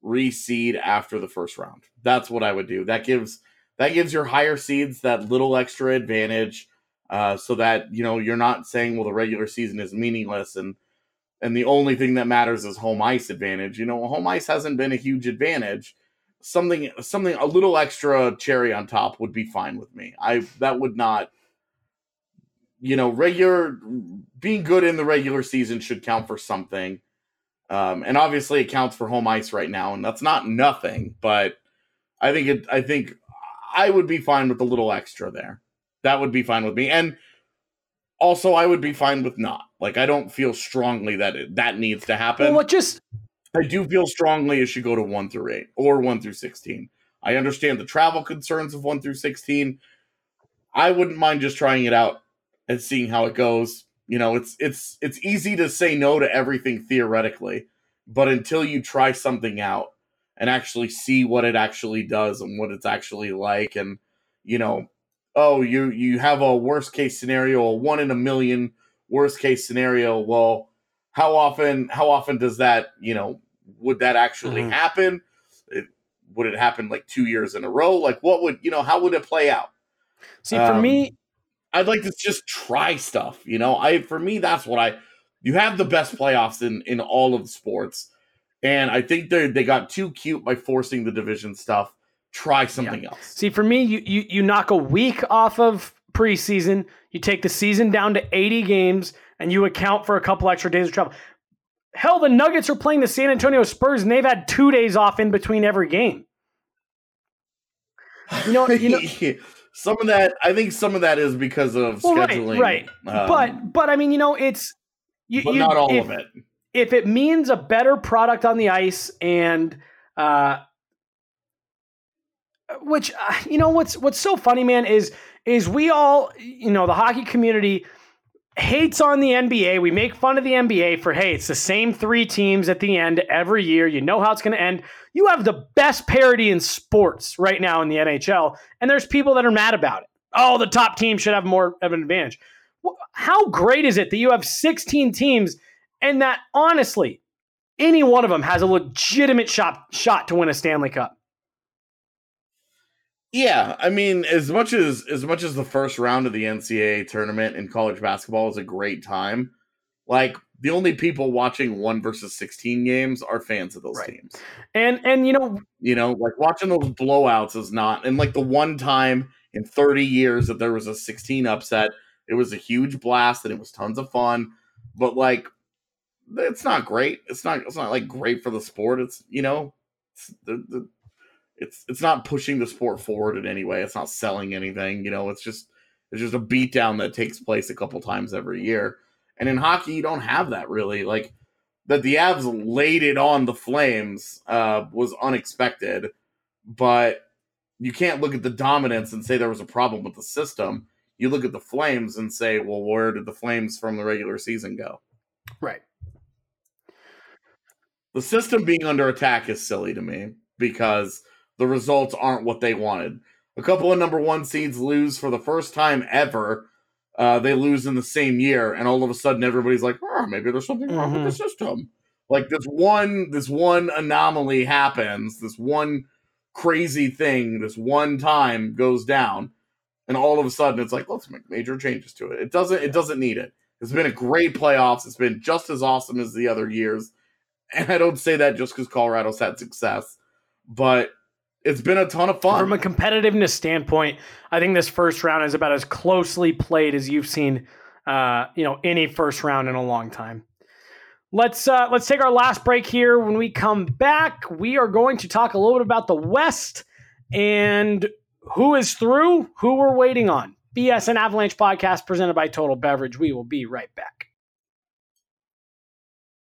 reseed after the first round. That's what i would do. That gives that gives your higher seeds that little extra advantage uh so that you know you're not saying well the regular season is meaningless and and the only thing that matters is home ice advantage. You know home ice hasn't been a huge advantage. Something something a little extra cherry on top would be fine with me. I that would not you know, regular being good in the regular season should count for something. Um, and obviously it counts for home ice right now, and that's not nothing, but I think it I think I would be fine with a little extra there. That would be fine with me. And also I would be fine with not. Like I don't feel strongly that it, that needs to happen. Well, what just I do feel strongly it should go to one through eight or one through 16. I understand the travel concerns of one through 16. I wouldn't mind just trying it out and seeing how it goes. You know, it's it's it's easy to say no to everything theoretically, but until you try something out and actually see what it actually does and what it's actually like and you know, oh, you you have a worst case scenario, a 1 in a million worst case scenario. Well, how often how often does that, you know, would that actually Mhm. happen? It, would it happen like 2 years in a row? Like what would, you know, how would it play out? see for Um, me, I'd like to just try stuff. You know, I for me that's what I. You have the best playoffs in in all of the sports. And I think they they got too cute by forcing the division stuff. Try something else. See, for me, you, you you knock a week off of preseason, you take the season down to 80 games, and you account for a couple extra days of travel. Hell, the Nuggets are playing the San Antonio Spurs, and they've had two days off in between every game. You know, you know [LAUGHS] some of that I think some of that is because of well, scheduling. right? right. um, but but I mean, you know, it's you, but you- not all if, of it. If it means a better product on the ice and uh, which uh, you know what's what's so funny, man, is is we all you know the hockey community hates on the NBA. We make fun of the NBA for hey, it's the same three teams at the end every year. You know how it's going to end. You have the best parity in sports right now in the NHL, and there's people that are mad about it. Oh, the top team should have more of an advantage. How great is it that you have 16 teams and that honestly, any one of them has a legitimate shot shot to win a Stanley Cup? Yeah, I mean, as much as as much as the first round of the NCAA tournament in college basketball is a great time, like the only people watching one versus sixteen games are fans of those teams. And and you know, You know, like watching those blowouts is not. And like the one time in thirty years that there was a sixteen upset, it was a huge blast and it was tons of fun. But like, it's not great. It's not. It's not like great for the sport. It's you know, it's, the, the, it's it's not pushing the sport forward in any way. It's not selling anything. You know, it's just it's just a beatdown that takes place a couple times every year. And in hockey, you don't have that really. Like that, the Avs laid it on the Flames uh, was unexpected, but you can't look at the dominance and say there was a problem with the system. You look at the Flames and say, well, where did the Flames from the regular season go? right. the system being under attack is silly to me because the results aren't what they wanted. A couple of number one seeds lose for the first time ever. Uh, they lose in the same year, and all of a sudden everybody's like, "Oh, maybe there's something wrong with the system." Like this one, this one anomaly happens. This one crazy thing, this one time goes down, and all of a sudden it's like, let's make major changes to it. It doesn't. It doesn't need it. It's been a great playoffs. It's been just as awesome as the other years. And I don't say that just because Colorado's had success, but it's been a ton of fun. From a competitiveness standpoint, I think this first round is about as closely played as you've seen, uh, you know, any first round in a long time. Let's uh, let's take our last break here. When we come back, we are going to talk a little bit about the West and who is through, who we're waiting on. BSN Avalanche podcast presented by Total Beverage. We will be right back.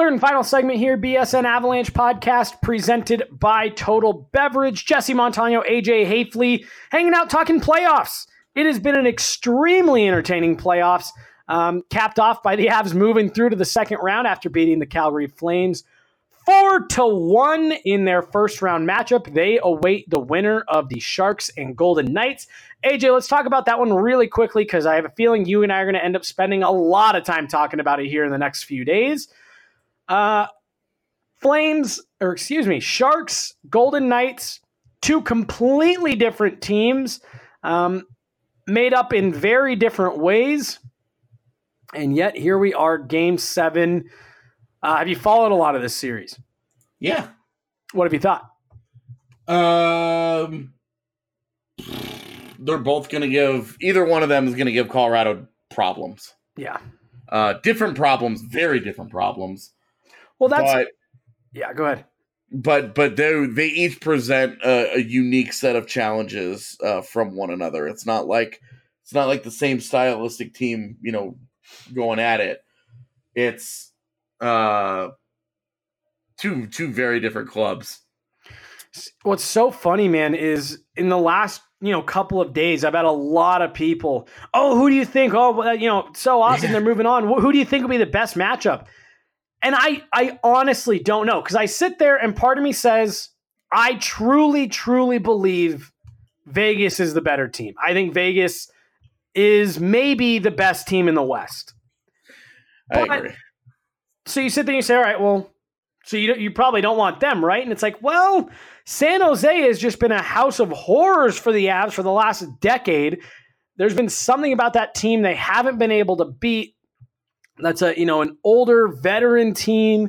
Third and final segment here, BSN Avalanche podcast presented by Total Beverage. Jesse Montano, AJ Haefele, hanging out talking playoffs. It has been an extremely entertaining playoffs, um, capped off by the Avs moving through to the second round after beating the Calgary Flames four to one in their first round matchup. They await the winner of the Sharks and Golden Knights. AJ, let's talk about that one really quickly because I have a feeling you and I are going to end up spending a lot of time talking about it here in the next few days. Uh, Flames, or excuse me, Sharks, Golden Knights, two completely different teams, um, made up in very different ways. And yet here we are, game seven. Uh, have you followed a lot of this series? Yeah. What have you thought? Um, they're both going to give either one of them is going to give Colorado problems. Yeah. Uh, different problems, very different problems. Well, that's but yeah. Go ahead. but but they they each present a, a unique set of challenges uh, from one another. It's not like it's not like the same stylistic team, you know, going at it. It's uh two two very different clubs. What's so funny, man, is in the last you know couple of days, I've had a lot of people. Oh, who do you think? Oh, you know, so awesome. They're [LAUGHS] moving on. Who do you think will be the best matchup? And I, I honestly don't know because I sit there and part of me says I truly, truly believe Vegas is the better team. I think Vegas is maybe the best team in the West. I But- agree. So you sit there and you say, all right, well, so you you probably don't want them, right? And it's like, well, San Jose has just been a house of horrors for the Avs for the last decade. There's been something about that team they haven't been able to beat. That's a you know an older veteran team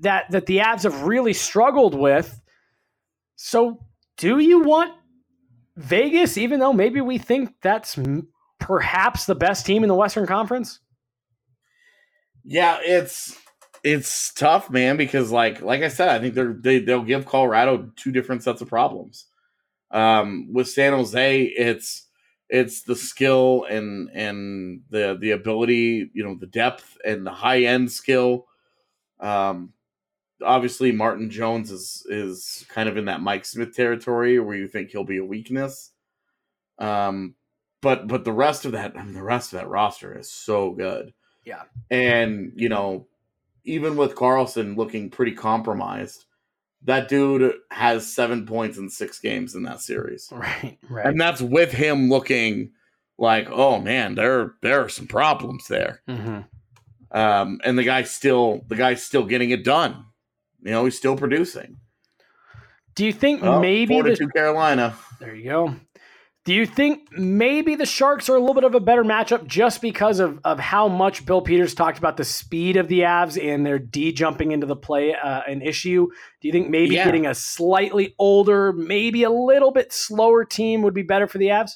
that that the Avs have really struggled with. So, do you want Vegas, even though maybe we think that's perhaps the best team in the Western Conference? Yeah, it's it's tough, man, because like like I said, I think they're they, they'll give Colorado two different sets of problems. Um, with San Jose, it's it's the skill and and the the ability, you know, the depth and the high end skill. Um, obviously, Martin Jones is is kind of in that Mike Smith territory where you think he'll be a weakness. Um, but but the rest of that, I mean, the rest of that roster is so good. Yeah. And, you know, even with Karlsson looking pretty compromised, that dude has seven points in six games in that series. [LAUGHS] Right, right. And that's with him looking like, oh man, there there are some problems there. Mhm. Um, and the guy's still the guy's still getting it done. You know, he's still producing. Do you think Oh, maybe to the Carolina. There you go. Do you think maybe the Sharks are a little bit of a better matchup just because of, of how much Bill Peters talked about the speed of the Avs and their D jumping into the play uh, an issue? Do you think maybe Yeah. getting a slightly older, maybe a little bit slower team would be better for the Avs?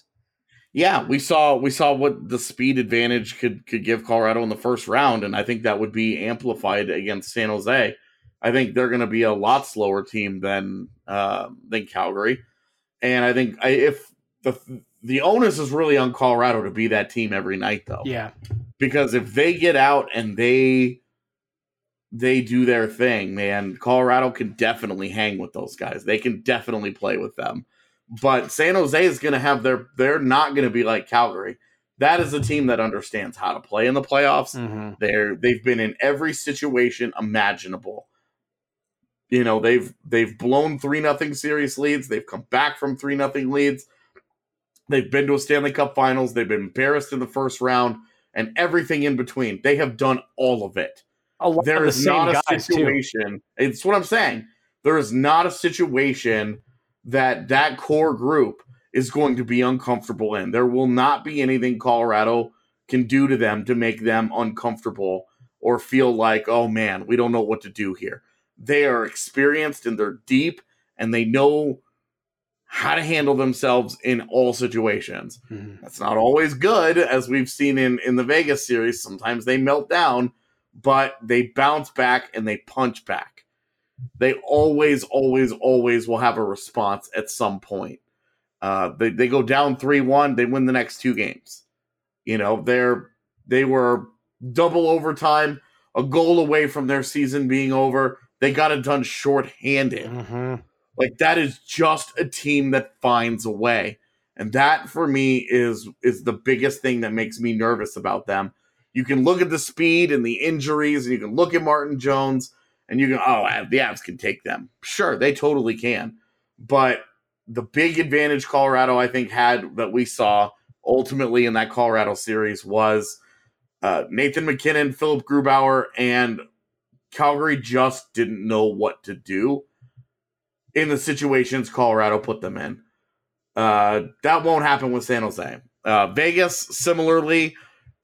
Yeah, we saw we saw what the speed advantage could could give Colorado in the first round, and I think that would be amplified against San Jose. I think they're going to be a lot slower team than uh, than Calgary, and I think I, if the the onus is really on Colorado to be that team every night, though Yeah. because if they get out and they they do their thing, man, Colorado can definitely hang with those guys. They can definitely play with them. But San Jose is going to have their they're not going to be like Calgary. That is a team that understands how to play in the playoffs. Mhm. They're they've been in every situation imaginable. You know, they've they've blown 3 nothing series leads, they've come back from 3 nothing leads. They've been to a Stanley Cup Finals, they've been embarrassed in the first round and everything in between. They have done all of it. A lot There of the is not a guys, too. situation. It's what I'm saying. There is not a situation that that core group is going to be uncomfortable in. There will not be anything Colorado can do to them to make them uncomfortable or feel like, oh man, we don't know what to do here. They are experienced and they're deep and they know how to handle themselves in all situations. Mhm. That's not always good, as we've seen in, in the Vegas series. Sometimes they melt down, but they bounce back and they punch back. They always, always, always will have a response at some point. Uh, they, they go down 3 1, they win the next two games. You know, they're they were double overtime, a goal away from their season being over. They got it done shorthanded. Mhm. Like that is just a team that finds a way. And that for me is is the biggest thing that makes me nervous about them. You can look at the speed and the injuries, and you can look at Martin Jones, and you can oh the Avs can take them. Sure, they totally can. But the big advantage Colorado I think had that we saw ultimately in that Colorado series was uh, Nathan MacKinnon, Philipp Grubauer, and Calgary just didn't know what to do in the situations Colorado put them in. Uh, that won't happen with San Jose. Uh, Vegas, similarly,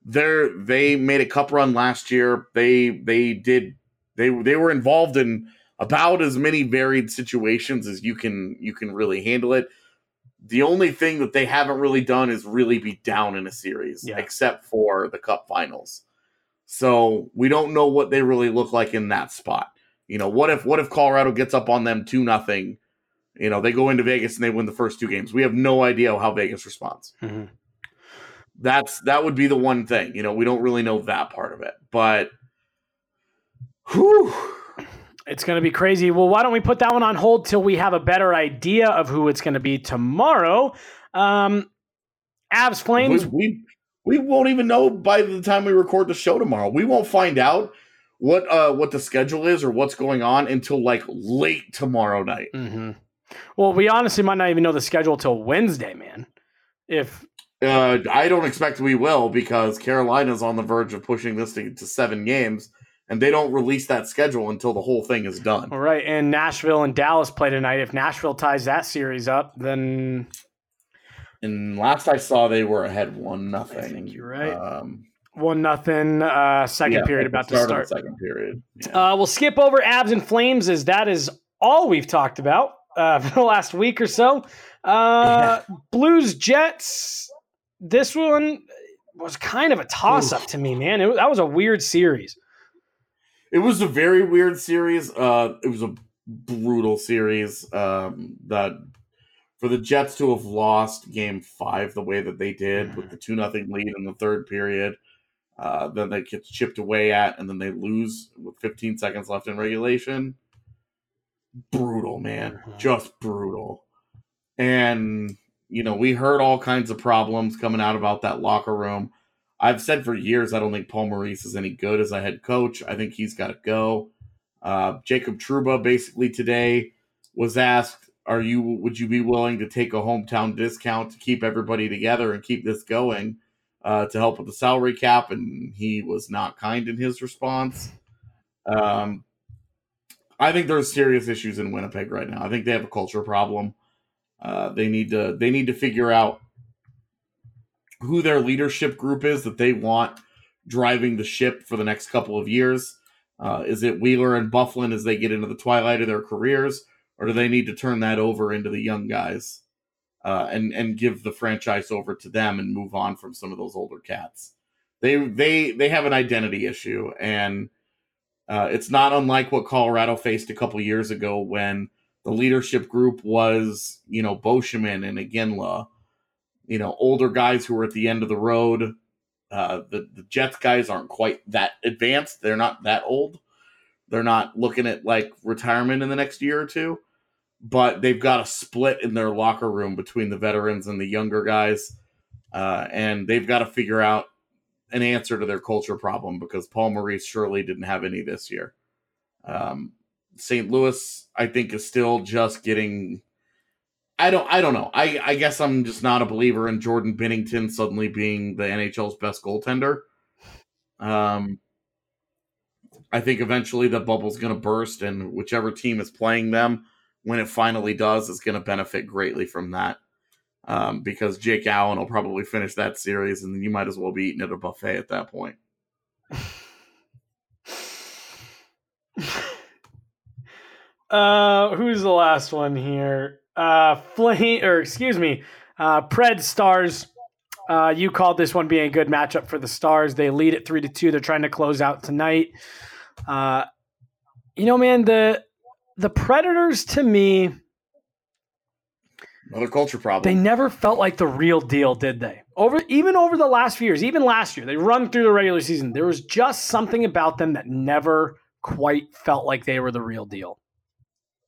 they they made a cup run last year. They they did they they were involved in about as many varied situations as you can you can really handle it. The only thing that they haven't really done is really be down in a series, Yeah. except for the Cup Finals. So we don't know what they really look like in that spot. You know, what if what if Colorado gets up on them two nothing? You know, they go into Vegas and they win the first two games. We have no idea how Vegas responds. Mhm. That's that would be the one thing. You know, we don't really know that part of it, but whew, It's going to be crazy. Well, why don't we put that one on hold till we have a better idea of who it's going to be tomorrow? Um, Avs Flames. we, we we won't even know by the time we record the show tomorrow. We won't find out what uh what the schedule is or what's going on until like late tomorrow night. Mhm. Well, we honestly might not even know the schedule till Wednesday, man. If Uh, I don't expect we will because Carolina's on the verge of pushing this to, to seven games, and they don't release that schedule until the whole thing is done. all right, and Nashville and Dallas play tonight. If Nashville ties that series up, then And last I saw, they were ahead one nothing. I think you're right. Um, one nothing. Uh, second yeah, period about to start of start. the second period. Uh, we'll skip over avs and flames as that is all we've talked about uh, [LAUGHS] for the last week or so. Uh, Blues Jets. This one was kind of a toss up to me, man. It, that was a weird series. It was a very weird series. Uh, it was a brutal series. Um, that for the Jets to have lost Game Five the way that they did with the two nothing lead in the third period, uh, then they get chipped away at, and then they lose with 15 seconds left in regulation. Brutal, man, just brutal. And you know, we heard all kinds of problems coming out about that locker room. I've said for years I don't think Paul Maurice is any good as a head coach. I think he's got to go. Uh, Jacob Trouba basically today was asked, "Are you? Would you be willing to take a hometown discount to keep everybody together and keep this going uh, to help with the salary cap?" And he was not kind in his response. Um, I think there's serious issues in Winnipeg right now. I think they have a culture problem. Uh, they need to they need to figure out who their leadership group is that they want driving the ship for the next couple of years. Uh, is it Wheeler and Byfuglien as they get into the twilight of their careers, or do they need to turn that over into the young guys uh, and and give the franchise over to them and move on from some of those older cats? They they they have an identity issue, and uh, it's not unlike what Colorado faced a couple years ago when the leadership group was you know Beauchemin and Iginla, you know older guys who were at the end of the road. Uh, the the Jets guys aren't quite that advanced. They're not that old. They're not looking at like retirement in the next year or two, but they've got a split in their locker room between the veterans and the younger guys, uh, and they've got to figure out an answer to their culture problem because Paul Maurice surely didn't have any this year. Um, St. Louis, I think, is still just getting. I don't. I don't know. I. I guess I'm just not a believer in Jordan Binnington suddenly being the NHL's best goaltender. Um, I think eventually the bubble's going to burst, and whichever team is playing them when it finally does is going to benefit greatly from that. Um, because Jake Allen will probably finish that series, and you might as well be eating at a buffet at that point. [LAUGHS] Uh, who's the last one here? Uh, Flame, or excuse me, uh, Pred Stars. Uh, you called this one being a good matchup for the Stars. They lead it three to two. They're trying to close out tonight. Uh, you know, man, the the Predators to me, Another culture problem. they never felt like the real deal, did they? Over even over the last few years, even last year, they run through the regular season. There was just something about them that never quite felt like they were the real deal.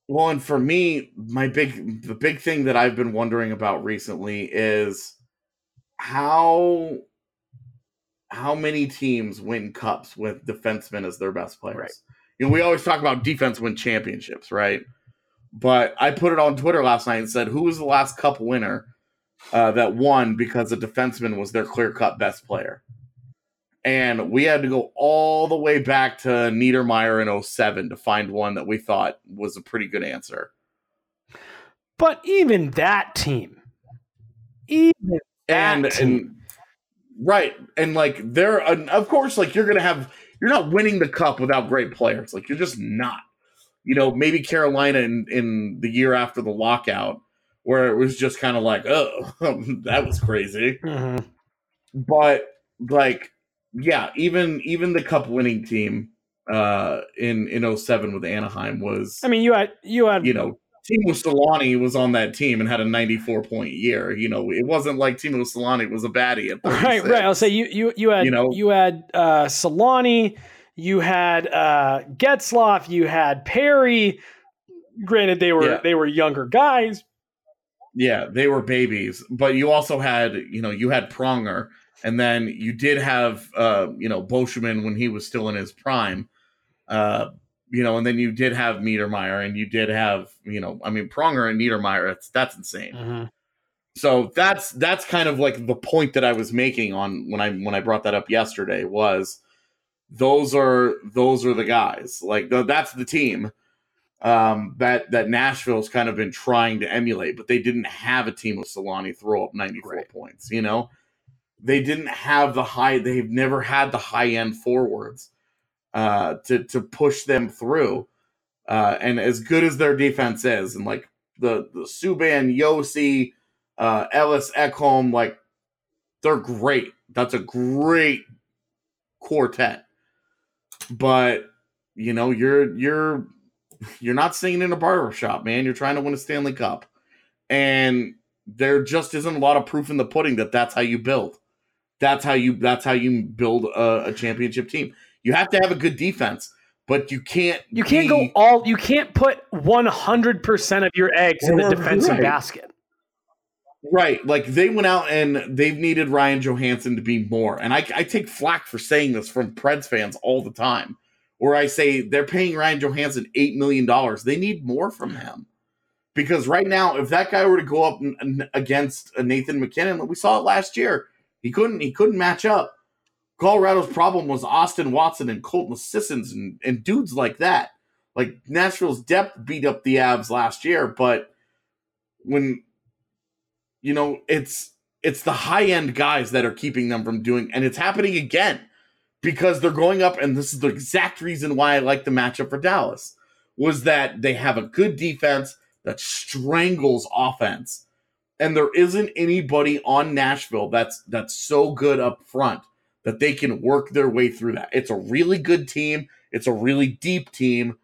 Well, and for me, my big the big thing that I've been wondering about recently is how how many teams win cups with defensemen as their best players. Right. You know, we always talk about defense win championships, right? But I put it on Twitter last night and said, who was the last cup winner uh, that won because a defenseman was their clear cut best player? And we had to go all the way back to Niedermayer in 07 to find one that we thought was a pretty good answer. But even that team, even and that and right and like they're of course like you're gonna have you're not winning the cup without great players. Like you're just not. You know maybe carolina in in the year after the lockout where it was just kind of like oh [LAUGHS] that was crazy. Mhm. but like yeah even even the cup winning team uh in in 07 with anaheim was I mean, you had you had you know Teemu Selanne was on that team and had a 94 point year. You know, it wasn't like Teemu Selanne was a baddie at 36. Right, right. I'll say you you you had You know- you had uh, Selanne, you had uh, Getzlaf, you had Perry. Granted, they were Yeah. they were younger guys. Yeah, they were babies, but you also had, you know, you had Pronger, and then you did have, uh, you know, Beauchemin when he was still in his prime, uh, you know, and then you did have Niedermayer, and you did have, you know, I mean, Pronger and Niedermayer, that's that's insane. So that's that's kind of like the point that I was making on when I when I brought that up yesterday was those are those are the guys like th- that's the team um, that that Nashville's kind of been trying to emulate, but they didn't have a Teemu Selanne throw up 94 points. You know, they didn't have the high. They've never had the high end forwards uh, to to push them through. Uh, and as good as their defense is, and like the the Subban, Josi, uh, Ellis, Ekholm, like they're great. That's a great quartet. But you know, you're you're you're not singing in a barbershop, man. You're trying to win a Stanley Cup, and there just isn't a lot of proof in the pudding that that's how you build. That's how you that's how you build a, a championship team. You have to have a good defense, but you can't. You can't be- go all. You can't put one hundred percent of your eggs in the Right. defensive basket. Right. Like they went out and they've needed Ryan Johansen to be more. And I, I take flack for saying this from Preds fans all the time, where I say they're paying Ryan Johansen $8 million. They need more from him. Because right now, if that guy were to go up n- against a Nathan MacKinnon, we saw it last year. He couldn't he couldn't match up. Colorado's problem was Austin Watson and Colton Sissons and, and dudes like that. Like Nashville's depth beat up the Avs last year, but when you know it's it's the high end guys that are keeping them from doing and it's happening again because they're going up and this is the exact reason why I like the matchup for Dallas was that they have a good defense that strangles offense and there isn't anybody on Nashville that's that's so good up front that they can work their way through that. It's a really good team, it's a really deep team,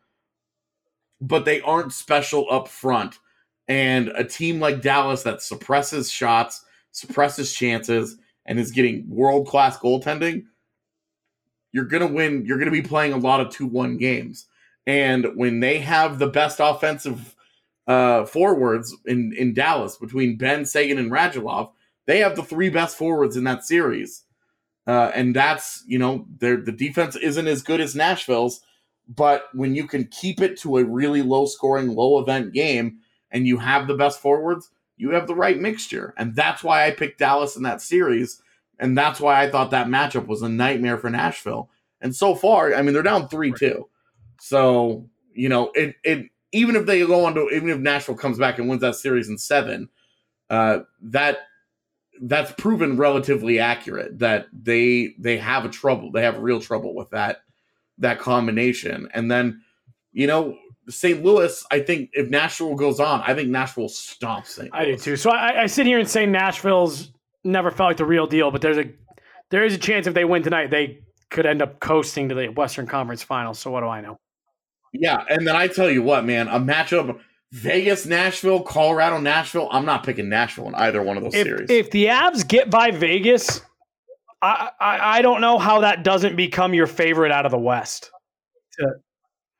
but they aren't special up front. And a team like Dallas that suppresses shots, suppresses chances, and is getting world class goaltending, you're going to win. You're going to be playing a lot of 2 1 games. And when they have the best offensive uh, forwards in, in Dallas between Benn, Seguin, and Radulov, they have the three best forwards in that series. Uh, and that's, you know, their the defense isn't as good as Nashville's, but when you can keep it to a really low scoring, low event game and you have the best forwards, you have the right mixture. And that's why I picked Dallas in that series. And that's why I thought that matchup was a nightmare for Nashville. And so far, I mean, they're down 3 2. So, you know, it, it, even if they go on to, even if Nashville comes back and wins that series in seven, uh, that, that's proven relatively accurate that they they have a trouble they have real trouble with that that combination and then you know St. Louis I think if Nashville goes on I think Nashville stomps St. Louis. I do too. So I, I sit here and say Nashville's never felt like the real deal, but there's a there is a chance if they win tonight, they could end up coasting to the Western Conference Finals. So what do I know? Yeah, and then I tell you what, man, a matchup Vegas, Nashville, Colorado, Nashville. I'm not picking Nashville in either one of those If, series. if the Avs get by Vegas, I, I I don't know how that doesn't become your favorite out of the West.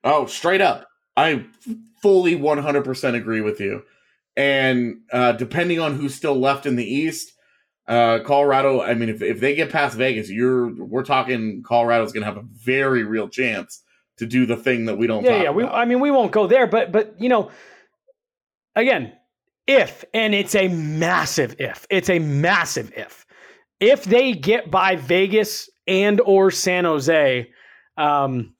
Oh, straight up. I fully 100% agree with you. And uh, depending on who's still left in the East, uh, Colorado, I mean, if, if they get past Vegas, you're we're talking Colorado's going to have a very real chance to do the thing that we don't Yeah, yeah. We. I mean, we won't go there, but but you know, again, if and it's a massive if, it's a massive if. If they get by Vegas and or San Jose, um,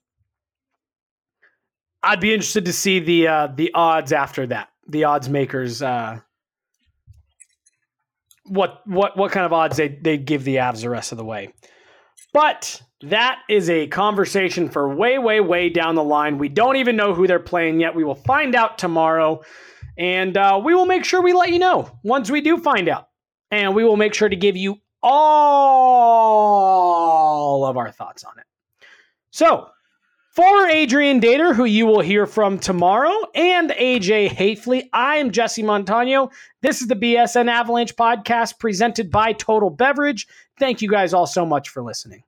I'd be interested to see the uh, the odds after that. The odds makers, uh, what what what kind of odds they they give the Avs the rest of the way. But that is a conversation for way, way, way down the line. We don't even know who they're playing yet. We will find out tomorrow. And uh, we will make sure we let you know once we do find out. And we will make sure to give you all of our thoughts on it. So, For Adrian Dater, who you will hear from tomorrow, and AJ Haefele, I am Jesse Montano. This is the BSN Avalanche podcast presented by Total Beverage. Thank you guys all so much for listening.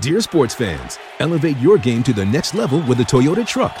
Dear sports fans, elevate your game to the next level with the Toyota truck.